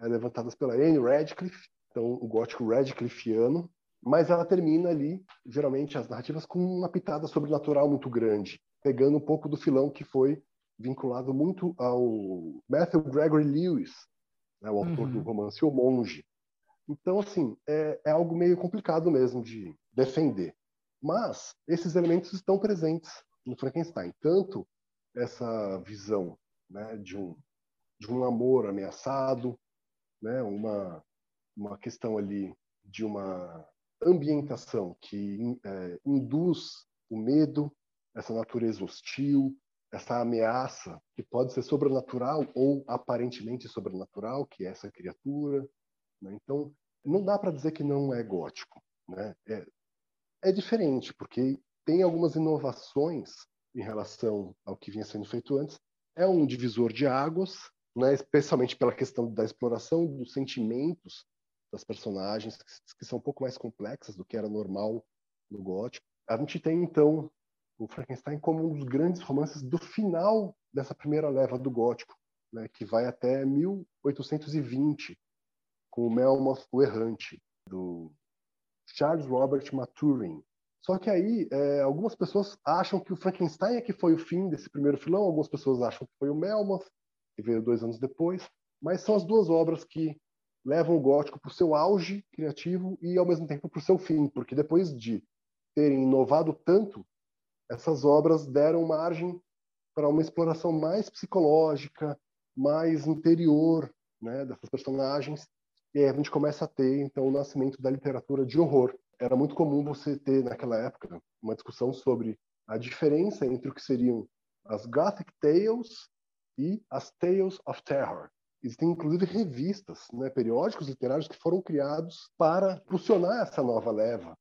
D: é, levantadas pela Anne Radcliffe, então o gótico Radcliffeano, mas ela termina ali, geralmente, as narrativas com uma pitada sobrenatural muito grande, pegando um pouco do filão que foi vinculado muito ao Matthew Gregory Lewis, né, o autor uhum. do romance O Monge. Então, assim, é, é algo meio complicado mesmo de defender. Mas esses elementos estão presentes no Frankenstein. Tanto essa visão né, de, um, de um amor ameaçado, né, uma uma questão ali de uma ambientação que é, induz o medo, essa natureza hostil, essa ameaça que pode ser sobrenatural ou aparentemente sobrenatural, que é essa criatura. Né? Então, não dá para dizer que não é gótico. Né? É, é diferente, porque tem algumas inovações em relação ao que vinha sendo feito antes. É um divisor de águas, né? especialmente pela questão da exploração dos sentimentos das personagens, que são um pouco mais complexas do que era normal no gótico. A gente tem, então, o Frankenstein como um dos grandes romances do final dessa primeira leva do gótico, né, que vai até 1820, com o Melmoth o Errante, do Charles Robert Maturin. Só que aí, é, algumas pessoas acham que o Frankenstein é que foi o fim desse primeiro filão, algumas pessoas acham que foi o Melmoth, que veio dois anos depois, mas são as duas obras que levam o gótico para o seu auge criativo e, ao mesmo tempo, para o seu fim, porque depois de terem inovado tanto, essas obras deram margem para uma exploração mais psicológica, mais interior né, dessas personagens, e aí a gente começa a ter, então, o nascimento da literatura de horror. Era muito comum você ter, naquela época, uma discussão sobre a diferença entre o que seriam as Gothic Tales e as Tales of Terror, Existem, inclusive, revistas, né, periódicos literários que foram criados para impulsionar essa nova leva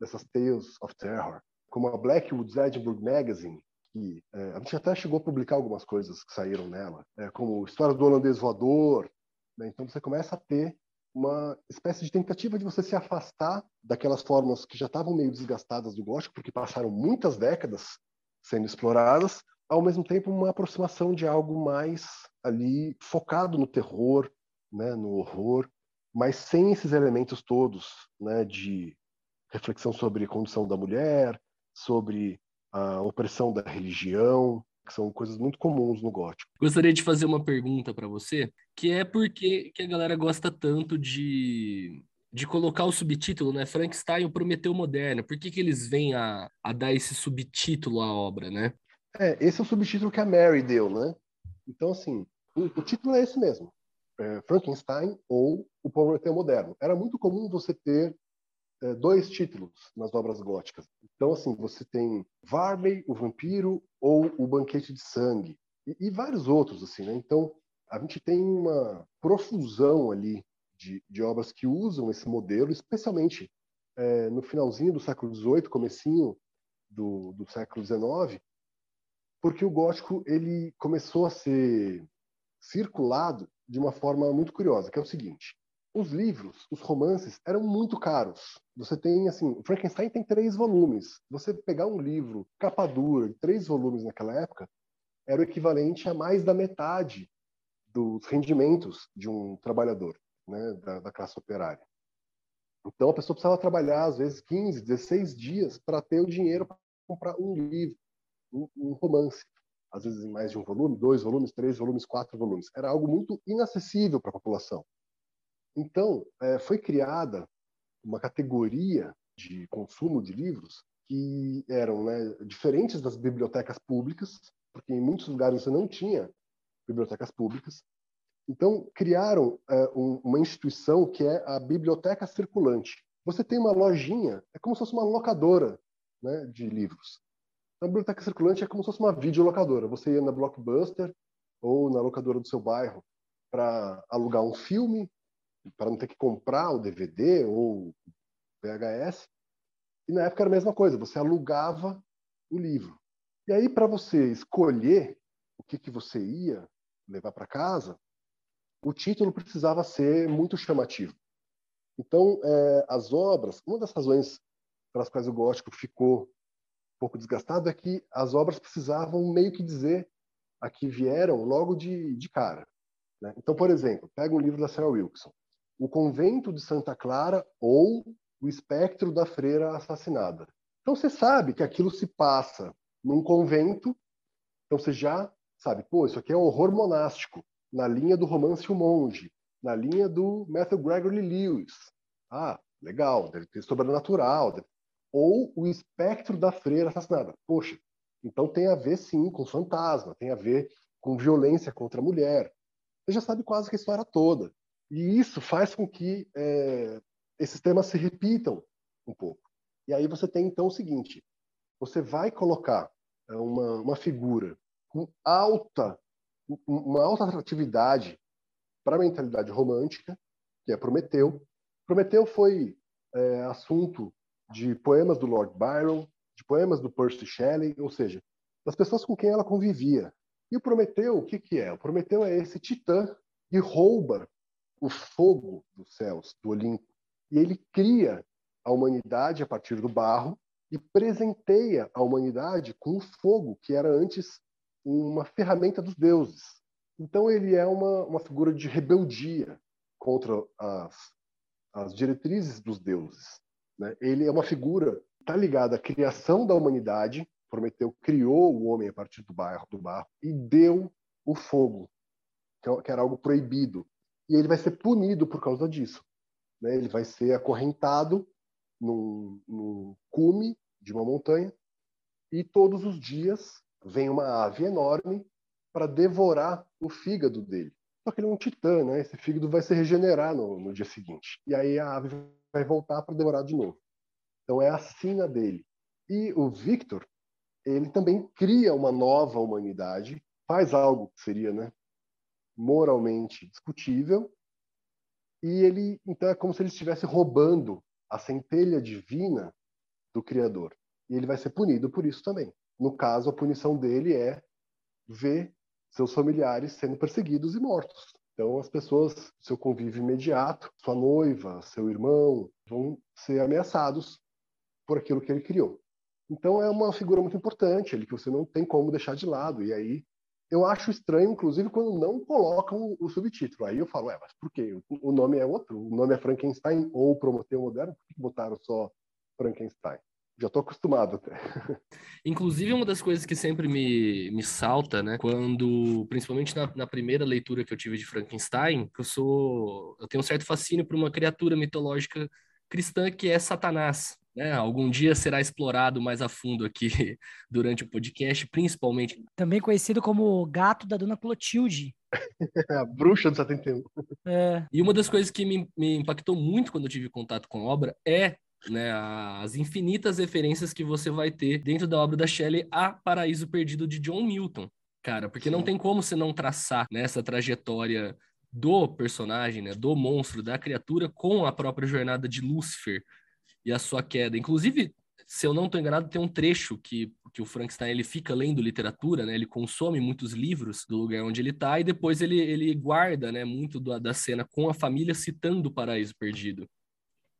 D: dessas Tales of Terror, como a Blackwood's Edinburgh Magazine, que é, a gente até chegou a publicar algumas coisas que saíram nela, é, como História do Holandês Voador. Né? Então você começa a ter uma espécie de tentativa de você se afastar daquelas formas que já estavam meio desgastadas do gótico, porque passaram muitas décadas sendo exploradas, ao mesmo tempo uma aproximação de algo mais ali focado no terror, né, no horror, mas sem esses elementos todos, né, de reflexão sobre a condição da mulher, sobre a opressão da religião, que são coisas muito comuns no gótico.
B: Gostaria de fazer uma pergunta para você, que é por que a galera gosta tanto de, de colocar o subtítulo, né? Frankenstein, o Prometeu Moderno. Por que, que eles vêm a, a dar esse subtítulo à obra, né?
D: É, esse é o subtítulo que a Mary deu, né? Então, assim, o, o título é esse mesmo. É Frankenstein ou O Prometeu Moderno. Era muito comum você ter dois títulos nas obras góticas. Então, assim, você tem Varley, o Vampiro, ou O Banquete de Sangue, e, e vários outros, assim, né? Então, a gente tem uma profusão ali de, de obras que usam esse modelo, especialmente é, no finalzinho do século XVIII, comecinho do, do século XIX, porque o gótico ele começou a ser circulado de uma forma muito curiosa, que é o seguinte: os livros, os romances eram muito caros. Você tem assim, o Frankenstein tem três volumes. Você pegar um livro capa dura, três volumes naquela época, era o equivalente a mais da metade dos rendimentos de um trabalhador, né, da, da classe operária. Então a pessoa precisava trabalhar às vezes 15, 16 dias para ter o dinheiro para comprar um livro, um, um romance às vezes em mais de um volume, dois volumes, três volumes, quatro volumes. Era algo muito inacessível para a população. Então, é, foi criada uma categoria de consumo de livros que eram né, diferentes das bibliotecas públicas, porque em muitos lugares você não tinha bibliotecas públicas. Então, criaram é, um, uma instituição que é a Biblioteca Circulante. Você tem uma lojinha, é como se fosse uma locadora né, de livros. A biblioteca circulante é como se fosse uma videolocadora. Você ia na Blockbuster ou na locadora do seu bairro para alugar um filme, para não ter que comprar o DVD ou VHS. E na época era a mesma coisa, você alugava o livro. E aí, para você escolher o que, que você ia levar para casa, o título precisava ser muito chamativo. Então, é, as obras, uma das razões pelas quais o gótico ficou pouco desgastado é que as obras precisavam meio que dizer a que vieram logo de, de cara. Né? Então, por exemplo, pega um livro da Sarah Wilson, O Convento de Santa Clara ou O Espectro da Freira Assassinada. Então você sabe que aquilo se passa num convento, então você já sabe, pô, isso aqui é um horror monástico, na linha do romance O Monge, na linha do Matthew Gregory Lewis. Ah, legal, deve ter sobrenatural, deve ou o espectro da freira assassinada. Poxa, então tem a ver sim com fantasma, tem a ver com violência contra a mulher. Você já sabe quase que a história toda. E isso faz com que é, esses temas se repitam um pouco. E aí você tem então o seguinte: você vai colocar é, uma, uma figura com alta, uma alta atratividade para a mentalidade romântica, que é Prometeu. Prometeu foi é, assunto de poemas do Lord Byron, de poemas do Percy Shelley, ou seja, das pessoas com quem ela convivia. E o Prometeu, o que, que é? O Prometeu é esse titã que rouba o fogo dos céus, do Olimpo, e ele cria a humanidade a partir do barro e presenteia a humanidade com o fogo, que era antes uma ferramenta dos deuses. Então ele é uma, uma figura de rebeldia contra as, as diretrizes dos deuses. Né? Ele é uma figura está ligada à criação da humanidade. Prometeu criou o homem a partir do barro, do barro e deu o fogo, é que era algo proibido. E ele vai ser punido por causa disso. Né? Ele vai ser acorrentado no, no cume de uma montanha e todos os dias vem uma ave enorme para devorar o fígado dele. Só que ele é um titã, né? Esse fígado vai se regenerar no, no dia seguinte. E aí a ave vai voltar para devorar de novo. Então é a sina dele. E o Victor, ele também cria uma nova humanidade, faz algo que seria, né, moralmente discutível, e ele então é como se ele estivesse roubando a centelha divina do criador. E ele vai ser punido por isso também. No caso, a punição dele é ver seus familiares sendo perseguidos e mortos. Então, as pessoas, seu convívio imediato, sua noiva, seu irmão, vão ser ameaçados por aquilo que ele criou. Então, é uma figura muito importante ali que você não tem como deixar de lado. E aí, eu acho estranho, inclusive, quando não colocam o, subtítulo. Aí eu falo, é, mas por quê? O nome é outro, o nome é Frankenstein ou Prometeu Moderno, por que botaram só Frankenstein? já estou acostumado até.
B: Inclusive, uma das coisas que sempre me, me salta, né, quando, principalmente na, na primeira leitura que eu tive de Frankenstein, eu sou, eu tenho um certo fascínio por uma criatura mitológica cristã que é Satanás. Né? Algum dia será explorado mais a fundo aqui durante o podcast, principalmente.
C: Também conhecido como gato da Dona Clotilde.
D: a bruxa do 71.
B: É. E uma das coisas que me, me impactou muito quando eu tive contato com a obra é né, as infinitas referências que você vai ter dentro da obra da Shelley a Paraíso Perdido de John Milton, cara, porque Sim. não tem como você não traçar nessa né, trajetória do personagem, né, do monstro, da criatura com a própria jornada de Lúcifer e a sua queda. Inclusive, Se eu não estou enganado, tem um trecho que, que o Frankenstein ele fica lendo literatura, né? Ele consome muitos livros do lugar onde ele está e depois ele, ele guarda, né, muito da, da cena com a família citando o Paraíso Perdido.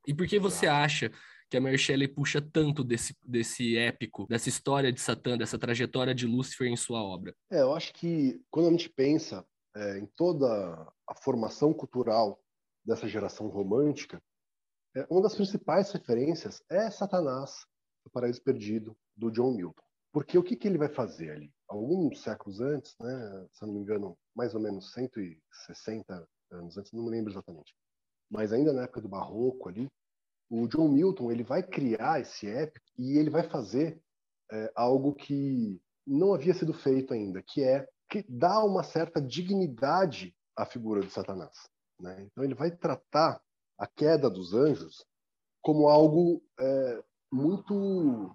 B: E por que você acha que a Mary Shelley puxa tanto desse, desse épico, dessa história de Satã, dessa trajetória de Lúcifer em sua obra?
D: É, eu acho que quando a gente pensa é, em toda a formação cultural dessa geração romântica, é, uma das principais referências é Satanás, o Paraíso Perdido, do John Milton. Porque o que, que ele vai fazer ali? Alguns séculos antes, né, se não me engano, mais ou menos 160 anos antes, não me lembro exatamente, mas ainda na época do Barroco ali, o John Milton ele vai criar esse épico e ele vai fazer é, algo que não havia sido feito ainda, que é que dá uma certa dignidade à figura de Satanás. Né? Então ele vai tratar a queda dos anjos como algo é, muito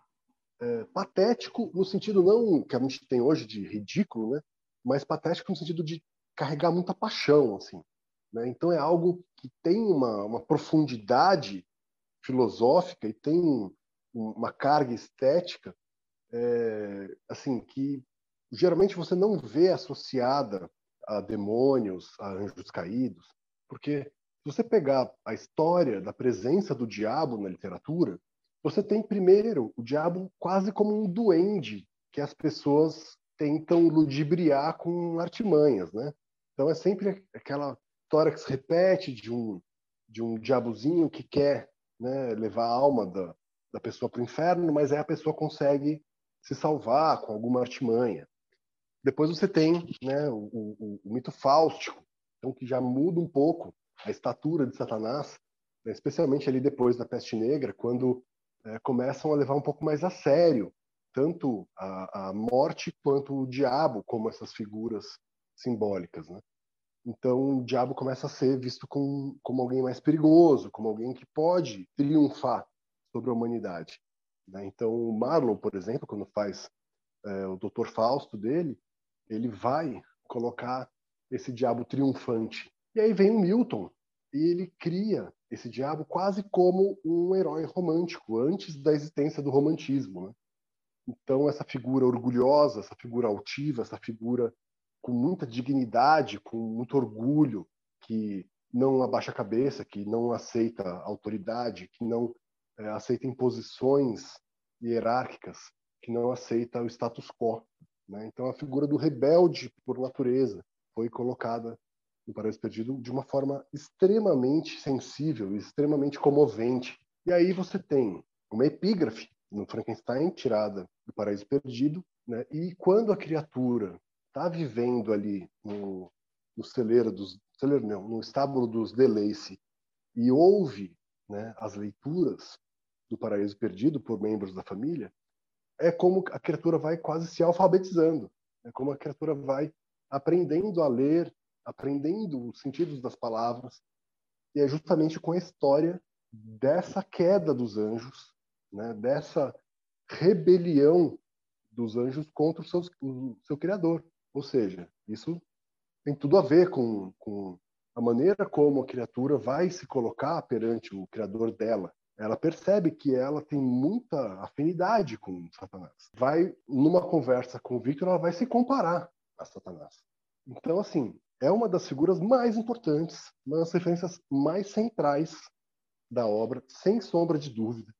D: é, patético no sentido não que a gente tem hoje de ridículo, né? Mas patético no sentido de carregar muita paixão, assim. Né? Então é algo que tem uma, uma profundidade filosófica e tem uma carga estética é, assim que geralmente você não vê associada a demônios, a anjos caídos, porque se você pegar a história da presença do diabo na literatura, você tem primeiro o diabo quase como um duende que as pessoas tentam ludibriar com artimanhas, né? Então é sempre aquela história que se repete de um de um diabozinho que quer né, levar a alma da, da pessoa para o inferno, mas aí a pessoa consegue se salvar com alguma artimanha. Depois você tem né, o, o, o mito fáustico, então que já muda um pouco a estatura de Satanás, né, especialmente ali depois da peste negra, quando é, começam a levar um pouco mais a sério tanto a, a, morte quanto o diabo como essas figuras simbólicas, né? Então, o diabo começa a ser visto como, como alguém mais perigoso, como alguém que pode triunfar sobre a humanidade. Né? Então, o Marlowe, por exemplo, quando faz é, o Doutor Fausto dele, ele vai colocar esse diabo triunfante. E aí vem o Milton, e ele cria esse diabo quase como um herói romântico, antes da existência do romantismo. Né? Então, essa figura orgulhosa, essa figura altiva, essa figura com muita dignidade, com muito orgulho, que não abaixa a cabeça, que não aceita autoridade, que não é, aceita imposições hierárquicas, que não aceita o status quo. Né? Então, a figura do rebelde por natureza foi colocada no Paraíso Perdido de uma forma extremamente sensível, extremamente comovente. E aí você tem uma epígrafe no Frankenstein tirada do Paraíso Perdido, né? e quando a criatura está vivendo ali no, no celeiro dos celeiro não, no estábulo dos Delace e ouve né, as leituras do Paraíso Perdido por membros da família, é como a criatura vai quase se alfabetizando, é como a criatura vai aprendendo a ler, aprendendo os sentidos das palavras, e é justamente com a história dessa queda dos anjos, né, dessa rebelião dos anjos contra o seu, o seu criador. Ou seja, isso tem tudo a ver com, com a maneira como a criatura vai se colocar perante o criador dela. Ela percebe que ela tem muita afinidade com Satanás. Vai numa conversa com o Victor, ela vai se comparar a Satanás. Então, assim, é uma das figuras mais importantes, uma das referências mais centrais da obra, sem sombra de dúvida.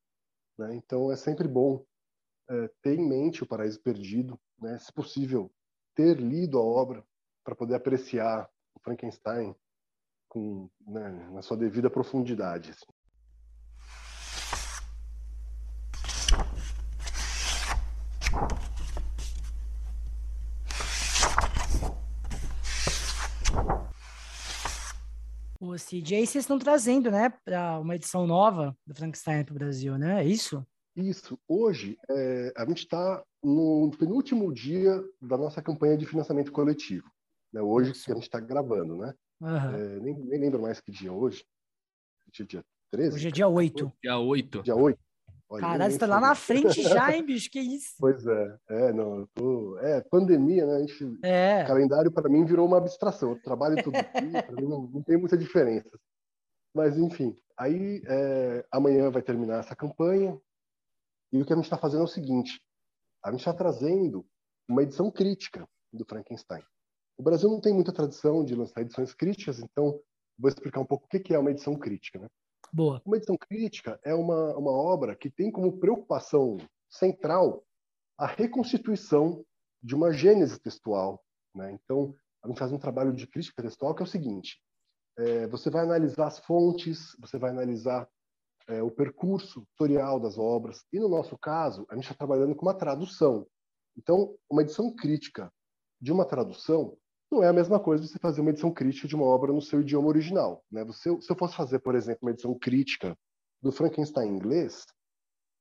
D: Né? Então, é sempre bom é, ter em mente o Paraíso Perdido, né? se possível, ter lido a obra para poder apreciar o Frankenstein com, né, na sua devida profundidade. Assim.
C: O CJ, vocês estão trazendo, né, para uma edição nova do Frankenstein para o Brasil, né? É isso?
D: Isso. Hoje, é, a gente está no penúltimo dia da nossa campanha de financiamento coletivo. Né? Hoje Isso. que a gente está gravando, né? Uhum. É, nem, nem, lembro mais que dia hoje. Dia, dia 13?
C: Hoje é dia 8.
B: Dia 8.
D: Dia 8.
C: Olha, Caralho, você tá lá na frente já, hein, bicho? Que isso?
D: Pois é. É, não, tô... É, pandemia, né? A gente... É. Calendário, para mim, virou uma abstração. Eu trabalho todo dia, para mim não, não tem muita diferença. Mas, enfim, aí é, amanhã vai terminar essa campanha, E o que a gente está fazendo é o seguinte: a gente está trazendo uma edição crítica do Frankenstein. O Brasil não tem muita tradição de lançar edições críticas, então vou explicar um pouco o que é uma edição crítica. Né?
C: Boa.
D: Uma edição crítica é uma, uma obra que tem como preocupação central a reconstituição de uma gênese textual. Né? Então, a gente faz um trabalho de crítica textual que é o seguinte: é, você vai analisar as fontes, você vai analisar é, o percurso tutorial das obras, e no nosso caso, a gente está trabalhando com uma tradução. Então, uma edição crítica de uma tradução não é a mesma coisa você fazer uma edição crítica de uma obra no seu idioma original. Né? Você, se eu fosse fazer, por exemplo, uma edição crítica do Frankenstein em inglês,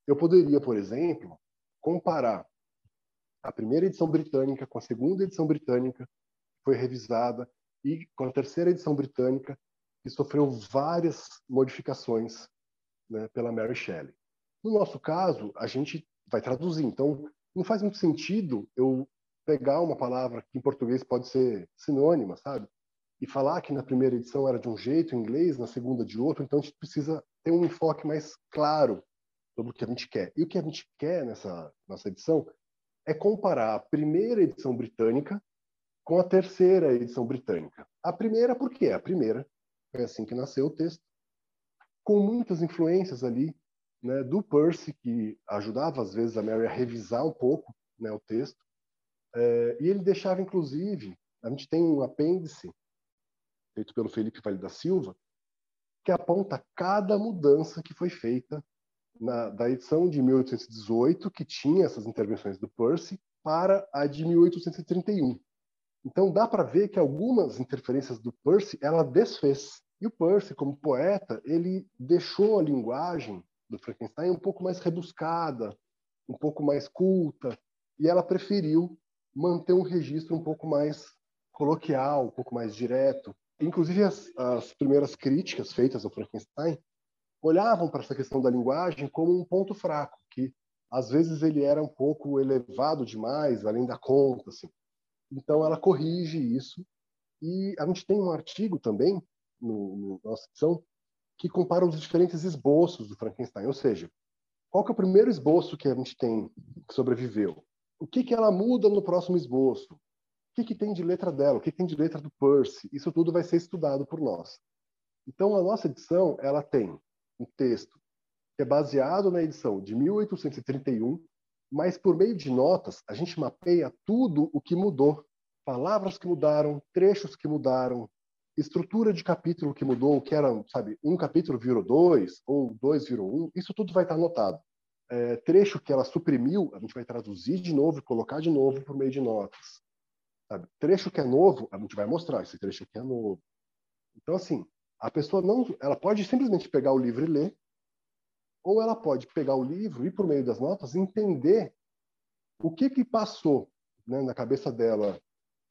D: eu poderia, por exemplo, comparar a primeira edição britânica com a segunda edição britânica, que foi revisada, e com a terceira edição britânica, que sofreu várias modificações né, pela Mary Shelley. No nosso caso, a gente vai traduzir, então não faz muito sentido eu pegar uma palavra que em português pode ser sinônima, sabe? E falar que na primeira edição era de um jeito, em inglês, na segunda de outro, então a gente precisa ter um enfoque mais claro sobre o que a gente quer. E o que a gente quer nessa nossa edição é comparar a primeira edição britânica com a terceira edição britânica. A primeira, por quê? A primeira foi assim que nasceu o texto, com muitas influências ali né, do Percy, que ajudava às vezes a Mary a revisar um pouco né, o texto. É, e ele deixava, inclusive, a gente tem um apêndice feito pelo Felipe Vale da Silva, que aponta cada mudança que foi feita na, da edição de 1818, que tinha essas intervenções do Percy, para a de 1831. Então dá para ver que algumas interferências do Percy ela desfez. E o Percy, como poeta, ele deixou a linguagem do Frankenstein um pouco mais rebuscada, um pouco mais culta, e ela preferiu manter um registro um pouco mais coloquial, um pouco mais direto. Inclusive, as, as primeiras críticas feitas ao Frankenstein olhavam para essa questão da linguagem como um ponto fraco, que às vezes ele era um pouco elevado demais, além da conta. Assim. Então, ela corrige isso. E a gente tem um artigo também, no, no nossa edição, que compara os diferentes esboços do Frankenstein. Ou seja, qual que é o primeiro esboço que a gente tem que sobreviveu? O que, que ela muda no próximo esboço? O que, que tem de letra dela? O que, tem de letra do Percy? Isso tudo vai ser estudado por nós. Então, a nossa edição ela tem um texto que é baseado na edição de 1831, mas por meio de notas, a gente mapeia tudo o que mudou. Palavras que mudaram, trechos que mudaram, estrutura de capítulo que mudou, que era, sabe, um capítulo virou dois, ou dois virou um, isso tudo vai estar anotado. É, trecho que ela suprimiu, a gente vai traduzir de novo e colocar de novo por meio de notas. Sabe? Trecho que é novo, a gente vai mostrar, esse trecho aqui é novo. Então, assim, a pessoa não, ela pode simplesmente pegar o livro e ler, ou ela pode pegar o livro e, por meio das notas, entender o que, que passou né, na cabeça dela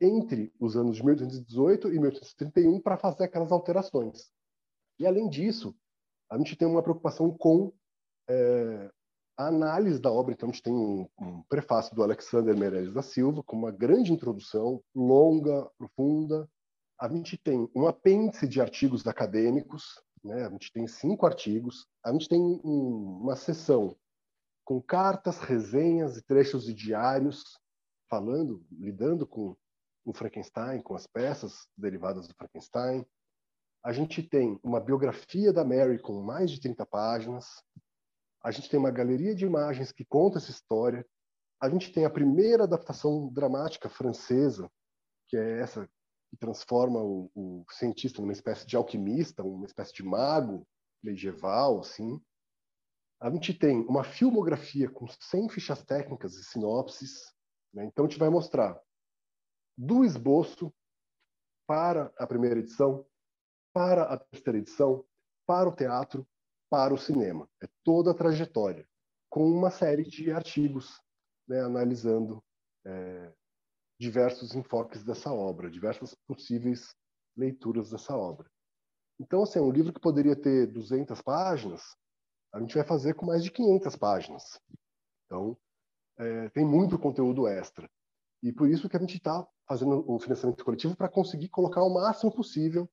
D: entre os anos de 1818 e 1831 para fazer aquelas alterações. E, além disso, a gente tem uma preocupação com é, a análise da obra. Então, a gente tem um, um prefácio do Alexander Meirelles da Silva, com uma grande introdução, longa, profunda. A gente tem um apêndice de artigos acadêmicos, né? A gente tem cinco artigos. A gente tem um, uma sessão com cartas, resenhas e trechos de diários, falando, lidando com o Frankenstein, com as peças derivadas do Frankenstein. A gente tem uma biografia da Mary com mais de 30 páginas. A gente tem uma galeria de imagens que conta essa história. A gente tem a primeira adaptação dramática francesa, que é essa que transforma o, o, cientista numa espécie de alquimista, uma espécie de mago medieval, assim. A gente tem uma filmografia com 100 fichas técnicas e sinopses. Né? Então, a gente vai mostrar do esboço para a primeira edição, para a terceira edição, para o teatro, para o cinema. É toda a trajetória, com uma série de artigos né, analisando é, diversos enfoques dessa obra, diversas possíveis leituras dessa obra. Então, assim, um livro que poderia ter 200 páginas, a gente vai fazer com mais de 500 páginas. Então, é, tem muito conteúdo extra. E por isso que a gente está fazendo um financiamento coletivo para conseguir colocar o máximo possível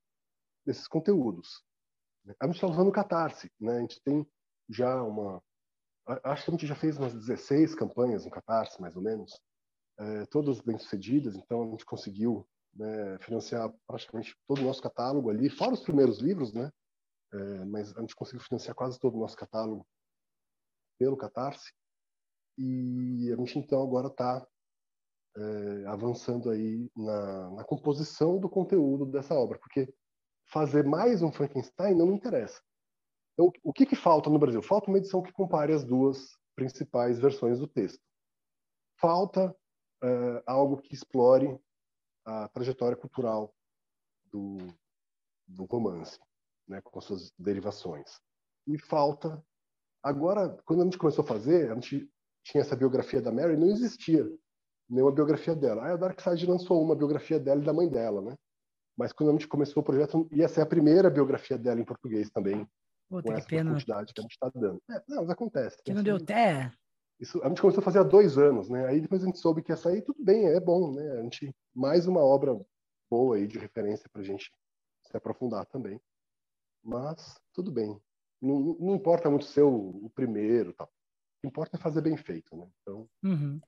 D: desses conteúdos. A gente está usando o Catarse, né? A gente tem já uma acho que a gente já fez umas 16 campanhas no Catarse, mais ou menos, é, todas bem sucedidas, então a gente conseguiu né, financiar praticamente todo o nosso catálogo ali, fora os primeiros livros, né? É, mas a gente conseguiu financiar quase todo o nosso catálogo pelo Catarse. E a gente então agora está é, avançando aí na, na, composição do conteúdo dessa obra, porque fazer mais um Frankenstein não me interessa. Então, o que, que falta no Brasil? Falta uma edição que compare as duas principais versões do texto. Falta é, algo que explore a trajetória cultural do, do romance, né, com suas derivações. E falta. Agora, quando a gente começou a fazer, a gente tinha essa biografia da Mary, não existia nenhuma biografia dela. Aí a Dark Side lançou uma biografia dela e da mãe dela, né? Mas quando a gente começou o projeto, ia ser a primeira biografia dela em português também.
C: Puta, com essa pena.
D: quantidade que a gente está dando. É, não, mas acontece.
C: Que não deu até.
D: Isso, a gente começou a fazer há dois anos, né? Aí depois a gente soube que ia sair, tudo bem, é bom, né? A gente, mais uma obra boa aí de referência para a gente se aprofundar também. Mas, tudo bem. Não, não importa muito ser o, o primeiro tal. O que importa é fazer bem feito, né? Então...
C: Uhum.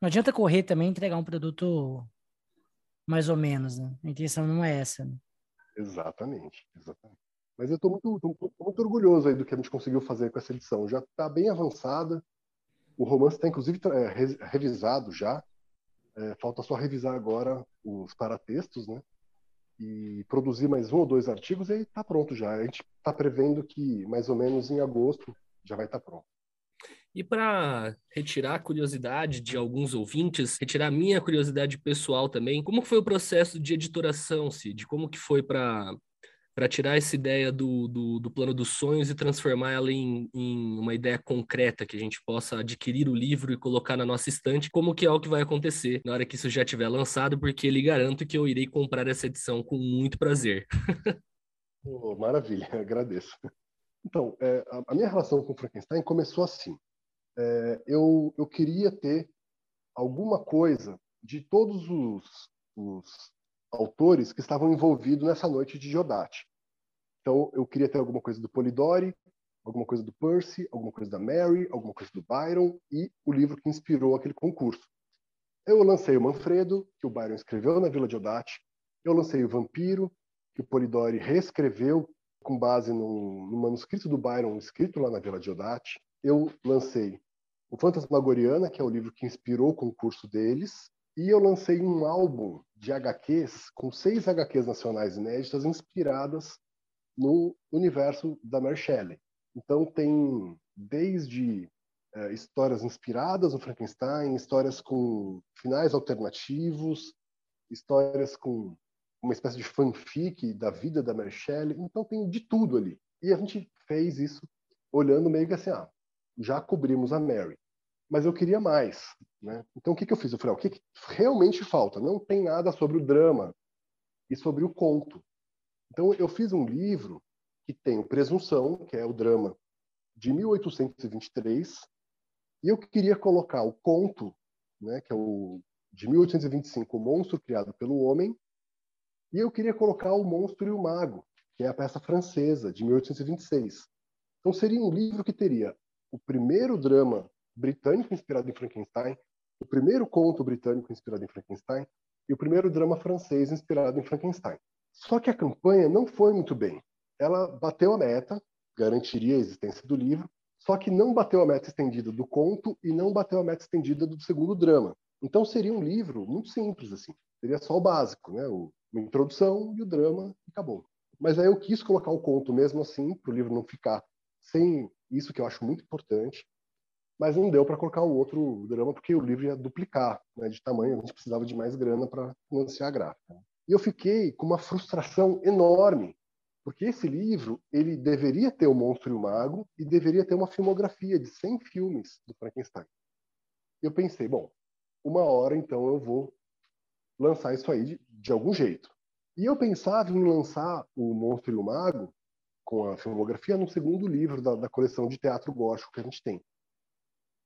C: Não adianta correr também entregar um produto mais ou menos, né? A intenção não é essa. Né?
D: Exatamente, exatamente. Mas eu estou muito, muito orgulhoso aí do que a gente conseguiu fazer com essa edição. Já está bem avançada. O romance está, inclusive, é, revisado já. É, falta só revisar agora os paratextos, né? E produzir mais um ou dois artigos e está pronto já. A gente está prevendo que mais ou menos em agosto já vai estar tá pronto.
B: E para retirar a curiosidade de alguns ouvintes, retirar a minha curiosidade pessoal também, como foi o processo de editoração, Cid? Como que foi para para tirar essa ideia do, do, do, plano dos sonhos e transformar ela em, em, uma ideia concreta, que a gente possa adquirir o livro e colocar na nossa estante, como que é o que vai acontecer na hora que isso já estiver lançado, porque lhe garanto que eu irei comprar essa edição com muito prazer.
D: oh, maravilha, agradeço. Então, é, a minha relação com Frankenstein começou assim é, eu, eu queria ter alguma coisa de todos os, os autores que estavam envolvidos nessa noite de Diodati. Então, eu queria ter alguma coisa do Polidori, alguma coisa do Percy, alguma coisa da Mary, alguma coisa do Byron e o livro que inspirou aquele concurso. Eu lancei o Manfredo, que o Byron escreveu na Vila Diodati. Eu lancei o Vampiro, que o Polidori reescreveu com base no, no manuscrito do Byron escrito lá na Vila Diodati eu lancei o Fantasmagoriana, que é o livro que inspirou o concurso deles, e eu lancei um álbum de HQs com seis HQs nacionais inéditas inspiradas no universo da Mary Shelley. Então tem desde é, histórias inspiradas no Frankenstein, histórias com finais alternativos, histórias com uma espécie de fanfic da vida da Mary Shelley. Então tem de tudo ali. E a gente fez isso olhando meio que assim, ah, já cobrimos a Mary. Mas eu queria mais. Né? Então, o que, que eu fiz? Eu falei, o que, que realmente falta? Não tem nada sobre o drama e sobre o conto. Então, eu fiz um livro que tem o Presunção, que é o drama de 1823, e eu queria colocar o conto, né, que é o de 1825, O Monstro Criado pelo Homem, e eu queria colocar O Monstro e o Mago, que é a peça francesa, de 1826. Então, seria um livro que teria o primeiro drama britânico inspirado em Frankenstein, o primeiro conto britânico inspirado em Frankenstein e o primeiro drama francês inspirado em Frankenstein. Só que a campanha não foi muito bem. Ela bateu a meta, garantiria a existência do livro, só que não bateu a meta estendida do conto e não bateu a meta estendida do segundo drama. Então seria um livro muito simples assim. Seria só o básico, né? Uma introdução e o drama e acabou. Mas aí eu quis colocar o conto mesmo assim, para o livro não ficar sem isso que eu acho muito importante. Mas não deu para colocar o outro drama, porque o livro ia duplicar né, de tamanho, a gente precisava de mais grana para financiar a gráfica. E eu fiquei com uma frustração enorme, porque esse livro ele deveria ter o Monstro e o Mago e deveria ter uma filmografia de 100 filmes do Frankenstein. Eu pensei, bom, uma hora então eu vou lançar isso aí de, de algum jeito. E eu pensava em lançar o Monstro e o Mago com a filmografia no segundo livro da, da, coleção de teatro gótico que a gente tem.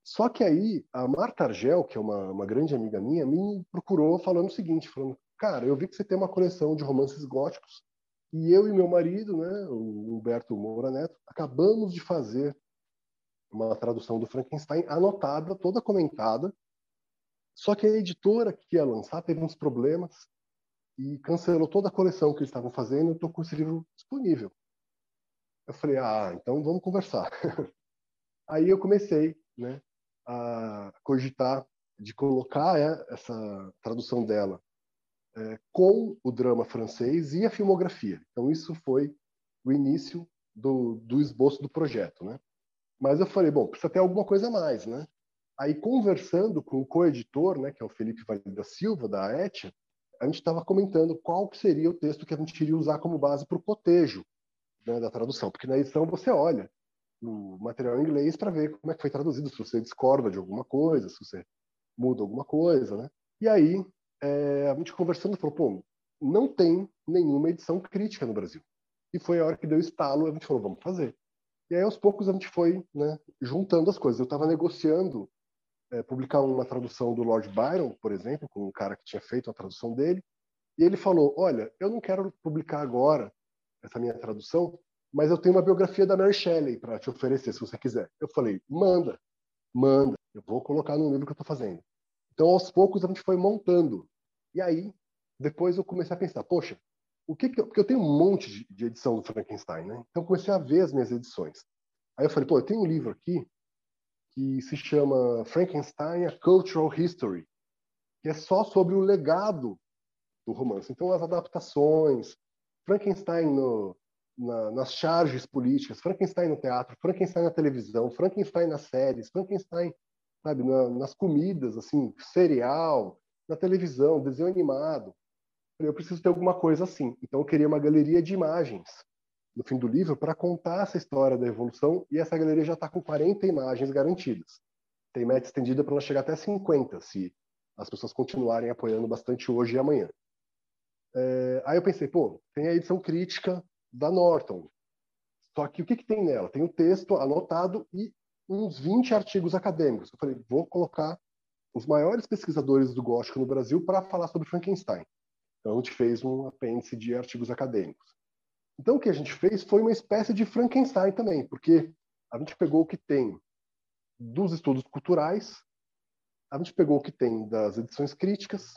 D: Só que aí a Marta Argel, que é uma, uma grande amiga minha, me procurou falando o seguinte, falando, cara, eu vi que você tem uma coleção de romances góticos e eu e meu marido, né, o Humberto Moura Neto, acabamos de fazer uma tradução do Frankenstein anotada, toda comentada. Só que a editora que ia lançar teve uns problemas e cancelou toda a coleção que eles estavam fazendo. Eu estou com esse livro disponível. Eu falei, ah, então vamos conversar. Aí eu comecei, né, a cogitar de colocar é, essa tradução dela é, com o drama francês e a filmografia. Então isso foi o início do, do esboço do projeto, né? Mas eu falei, bom, precisa ter alguma coisa a mais, né? Aí, conversando com o co-editor, né, que é o Felipe Vale da Silva, da Etia, a gente estava comentando qual seria o texto que a gente iria usar como base para o cotejo né, da tradução. Porque na edição você olha no material em inglês para ver como é que foi traduzido, se você discorda de alguma coisa, se você muda alguma coisa, né? E aí, é, a gente conversando, falou, pô, não tem nenhuma edição crítica no Brasil. E foi a hora que deu estalo, a gente falou, vamos fazer. E aí, aos poucos, a gente foi né, juntando as coisas. Eu estava negociando é, publicar uma tradução do Lord Byron, por exemplo, com um cara que tinha feito a tradução dele, e ele falou: Olha, eu não quero publicar agora essa minha tradução, mas eu tenho uma biografia da Mary Shelley para te oferecer, se você quiser. Eu falei: Manda, manda, eu vou colocar no livro que eu estou fazendo. Então, aos poucos, a gente foi montando. E aí, depois eu comecei a pensar: Poxa, o que, que eu, porque eu tenho um monte de, edição do Frankenstein, né? Então comecei a ver as minhas edições. Aí eu falei, pô, eu tenho um livro aqui que se chama Frankenstein: A Cultural History, que é só sobre o legado do romance. Então as adaptações, Frankenstein no, na, nas charges políticas, Frankenstein no teatro, Frankenstein na televisão, Frankenstein nas séries, Frankenstein, sabe, na, nas comidas, assim, cereal, na televisão, desenho animado eu preciso ter alguma coisa assim. Então eu queria uma galeria de imagens no fim do livro para contar essa história da evolução e essa galeria já está com 40 imagens garantidas. Tem meta estendida para ela chegar até 50, se as pessoas continuarem apoiando bastante hoje e amanhã. É, aí eu pensei, pô, tem a edição crítica da Norton. Só que o que, que tem nela? Tem o texto anotado e uns 20 artigos acadêmicos. Eu falei, vou colocar os maiores pesquisadores do gótico no Brasil para falar sobre Frankenstein. Então, a gente fez um apêndice de artigos acadêmicos. Então, o que a gente fez foi uma espécie de Frankenstein também, porque a gente pegou o que tem dos estudos culturais, a gente pegou o que tem das edições críticas,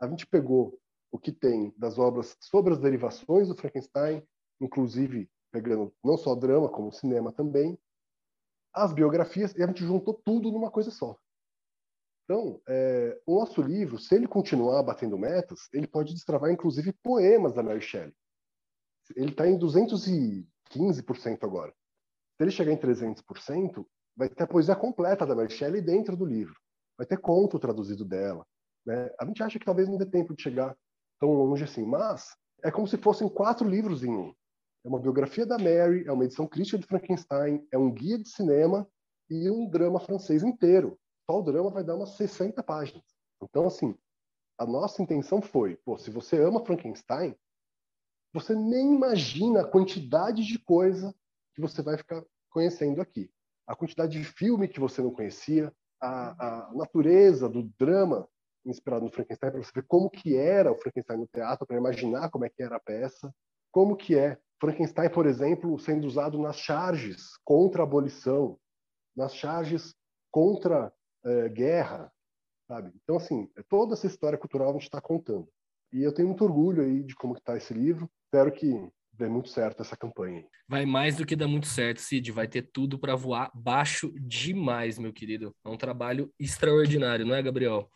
D: a gente pegou o que tem das obras sobre as derivações do Frankenstein, inclusive pegando não só drama, como cinema também, as biografias, e a gente juntou tudo numa coisa só. Então, é, o nosso livro, se ele continuar batendo metas, ele pode destravar, inclusive, poemas da Mary Shelley. Ele está em 215% agora. Se ele chegar em 300%, vai ter a poesia completa da Mary Shelley dentro do livro. Vai ter conto traduzido dela. Né? A gente acha que talvez não dê tempo de chegar tão longe assim, mas é como se fossem quatro livros em um. É uma biografia da Mary, é uma edição crítica de Frankenstein, é um guia de cinema e um drama francês inteiro só o drama vai dar umas 60 páginas. Então, assim, a nossa intenção foi, pô, se você ama Frankenstein, você nem imagina a quantidade de coisa que você vai ficar conhecendo aqui. A quantidade de filme que você não conhecia, a, a natureza do drama inspirado no Frankenstein, para você ver como que era o Frankenstein no teatro, para imaginar como é que era a peça, como que é Frankenstein, por exemplo, sendo usado nas charges contra a abolição, nas charges contra é, guerra, sabe? Então, assim, é toda essa história cultural a gente está contando. E eu tenho muito orgulho aí de como está esse livro. Espero que dê muito certo essa campanha.
B: Vai mais do que dar muito certo, Cid. Vai ter tudo para voar baixo demais, meu querido. É um trabalho extraordinário, não é, Gabriel?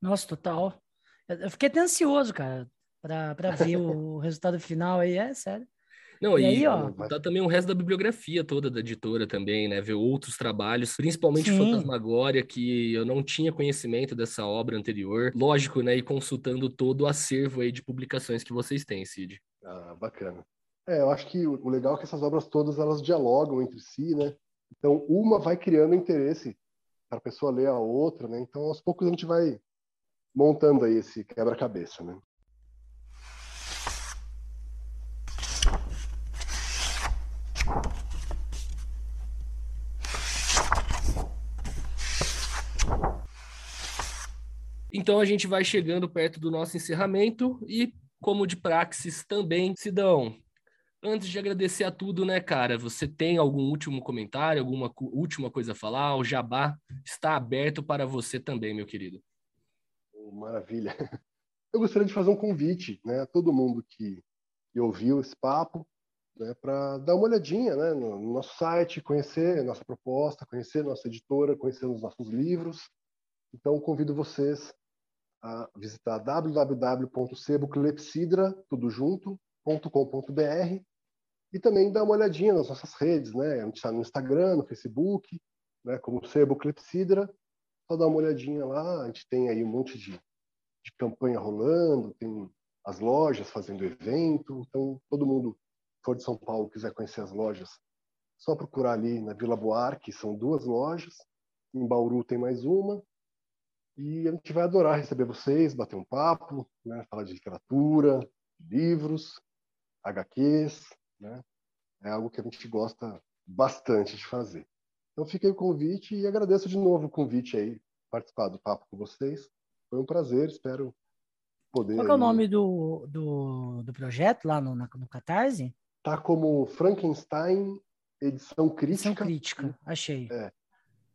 C: Nossa, total. Eu fiquei até ansioso, cara, para ver o resultado final aí, é sério.
B: Não, e, e aí, ó, tá também o resto da bibliografia toda da editora também, né? Ver outros trabalhos, principalmente Sim. Fantasmagória, que eu não tinha conhecimento dessa obra anterior. Lógico, né? E consultando todo o acervo aí de publicações que vocês têm, Cid.
D: Ah, bacana. É, eu acho que o legal é que essas obras todas elas dialogam entre si, né? Então, uma vai criando interesse para a pessoa ler a outra, né? Então, aos poucos a gente vai montando aí esse quebra-cabeça, né?
B: Então a gente vai chegando perto do nosso encerramento e, como de praxis também, Sidão, Antes de agradecer a tudo, né, cara? Você tem algum último comentário, alguma última coisa a falar? O Jabá está aberto para você também, meu querido.
D: Maravilha. Eu gostaria de fazer um convite, né, a todo mundo que, que ouviu esse papo, né, para dar uma olhadinha, né, no, no nosso site, conhecer nossa proposta, conhecer nossa editora, conhecer os nossos livros. Então, convido vocês a visitar www.seboclepsidra, tudo junto, .com.br e também dar uma olhadinha nas nossas redes, né? A gente está no Instagram, no Facebook, né? Como Sebo Clepsidra. Só dar uma olhadinha lá. A gente tem aí um monte de, de campanha rolando, tem as lojas fazendo evento. Então, todo mundo for de São Paulo quiser conhecer as lojas, só procurar ali na Vila Buarque, são duas lojas. Em Bauru tem mais uma. E a gente vai adorar receber vocês, bater um papo, né? falar de literatura, livros, HQs, né? É algo que a gente gosta bastante de fazer. Então aí o convite e agradeço de novo o convite aí, participar do papo com vocês. Foi um prazer, espero poder.
C: Qual é o nome do, do, do projeto lá no, no Catarse?
D: Tá como Frankenstein Edição Crítica.
C: Edição Crítica, achei.
D: É,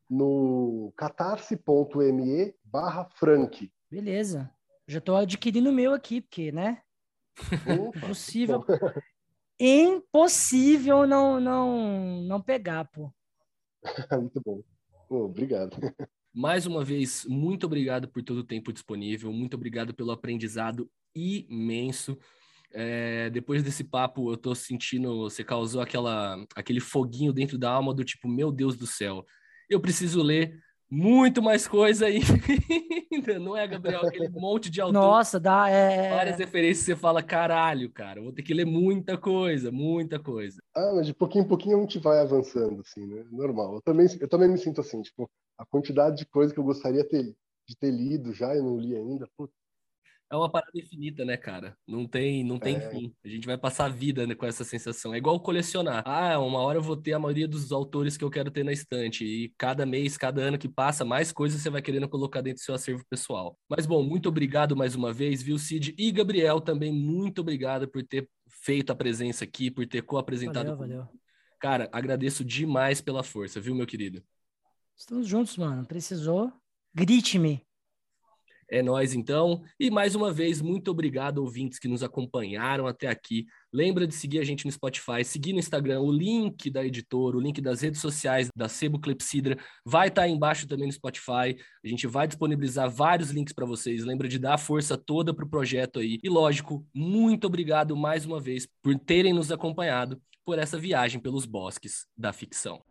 D: no catarse.me barra Frank.
C: Beleza. Já estou adquirindo o meu aqui, porque, né? Impossível. Impossível não, não, não pegar, pô.
D: muito bom. Pô, obrigado.
B: Mais uma vez, muito obrigado por todo o tempo disponível, muito obrigado pelo aprendizado imenso. É, depois desse papo, eu tô sentindo, você causou aquela, aquele foguinho dentro da alma do tipo, meu Deus do céu, eu preciso ler muito mais coisa ainda, não é, Gabriel? Aquele monte de autor.
C: Nossa, dá. É...
B: Várias referências você fala, caralho, cara, vou ter que ler muita coisa, muita coisa.
D: Ah, mas de pouquinho em pouquinho a gente vai avançando, assim, né? Normal. Eu também, eu também me sinto assim, tipo, a quantidade de coisa que eu gostaria ter, de ter lido já e não li ainda, putz,
B: é uma parada infinita, né, cara? Não tem, não tem é. fim. A gente vai passar a vida né, com essa sensação. É igual colecionar. Ah, uma hora eu vou ter a maioria dos autores que eu quero ter na estante. E cada mês, cada ano que passa, mais coisas você vai querendo colocar dentro do seu acervo pessoal. Mas bom, muito obrigado mais uma vez, viu, Cid? E Gabriel também, muito obrigado por ter feito a presença aqui, por ter co-apresentado.
C: Valeu, valeu.
B: Cara, agradeço demais pela força, viu, meu querido?
C: Estamos juntos, mano. Precisou? Grite-me.
B: É nós então. E mais uma vez, muito obrigado, ouvintes que nos acompanharam até aqui. Lembra de seguir a gente no Spotify, seguir no Instagram, o link da editora, o link das redes sociais da Sebo Clepsidra vai estar tá embaixo também no Spotify. A gente vai disponibilizar vários links para vocês. Lembra de dar a força toda para o projeto aí. E lógico, muito obrigado mais uma vez por terem nos acompanhado por essa viagem pelos bosques da ficção.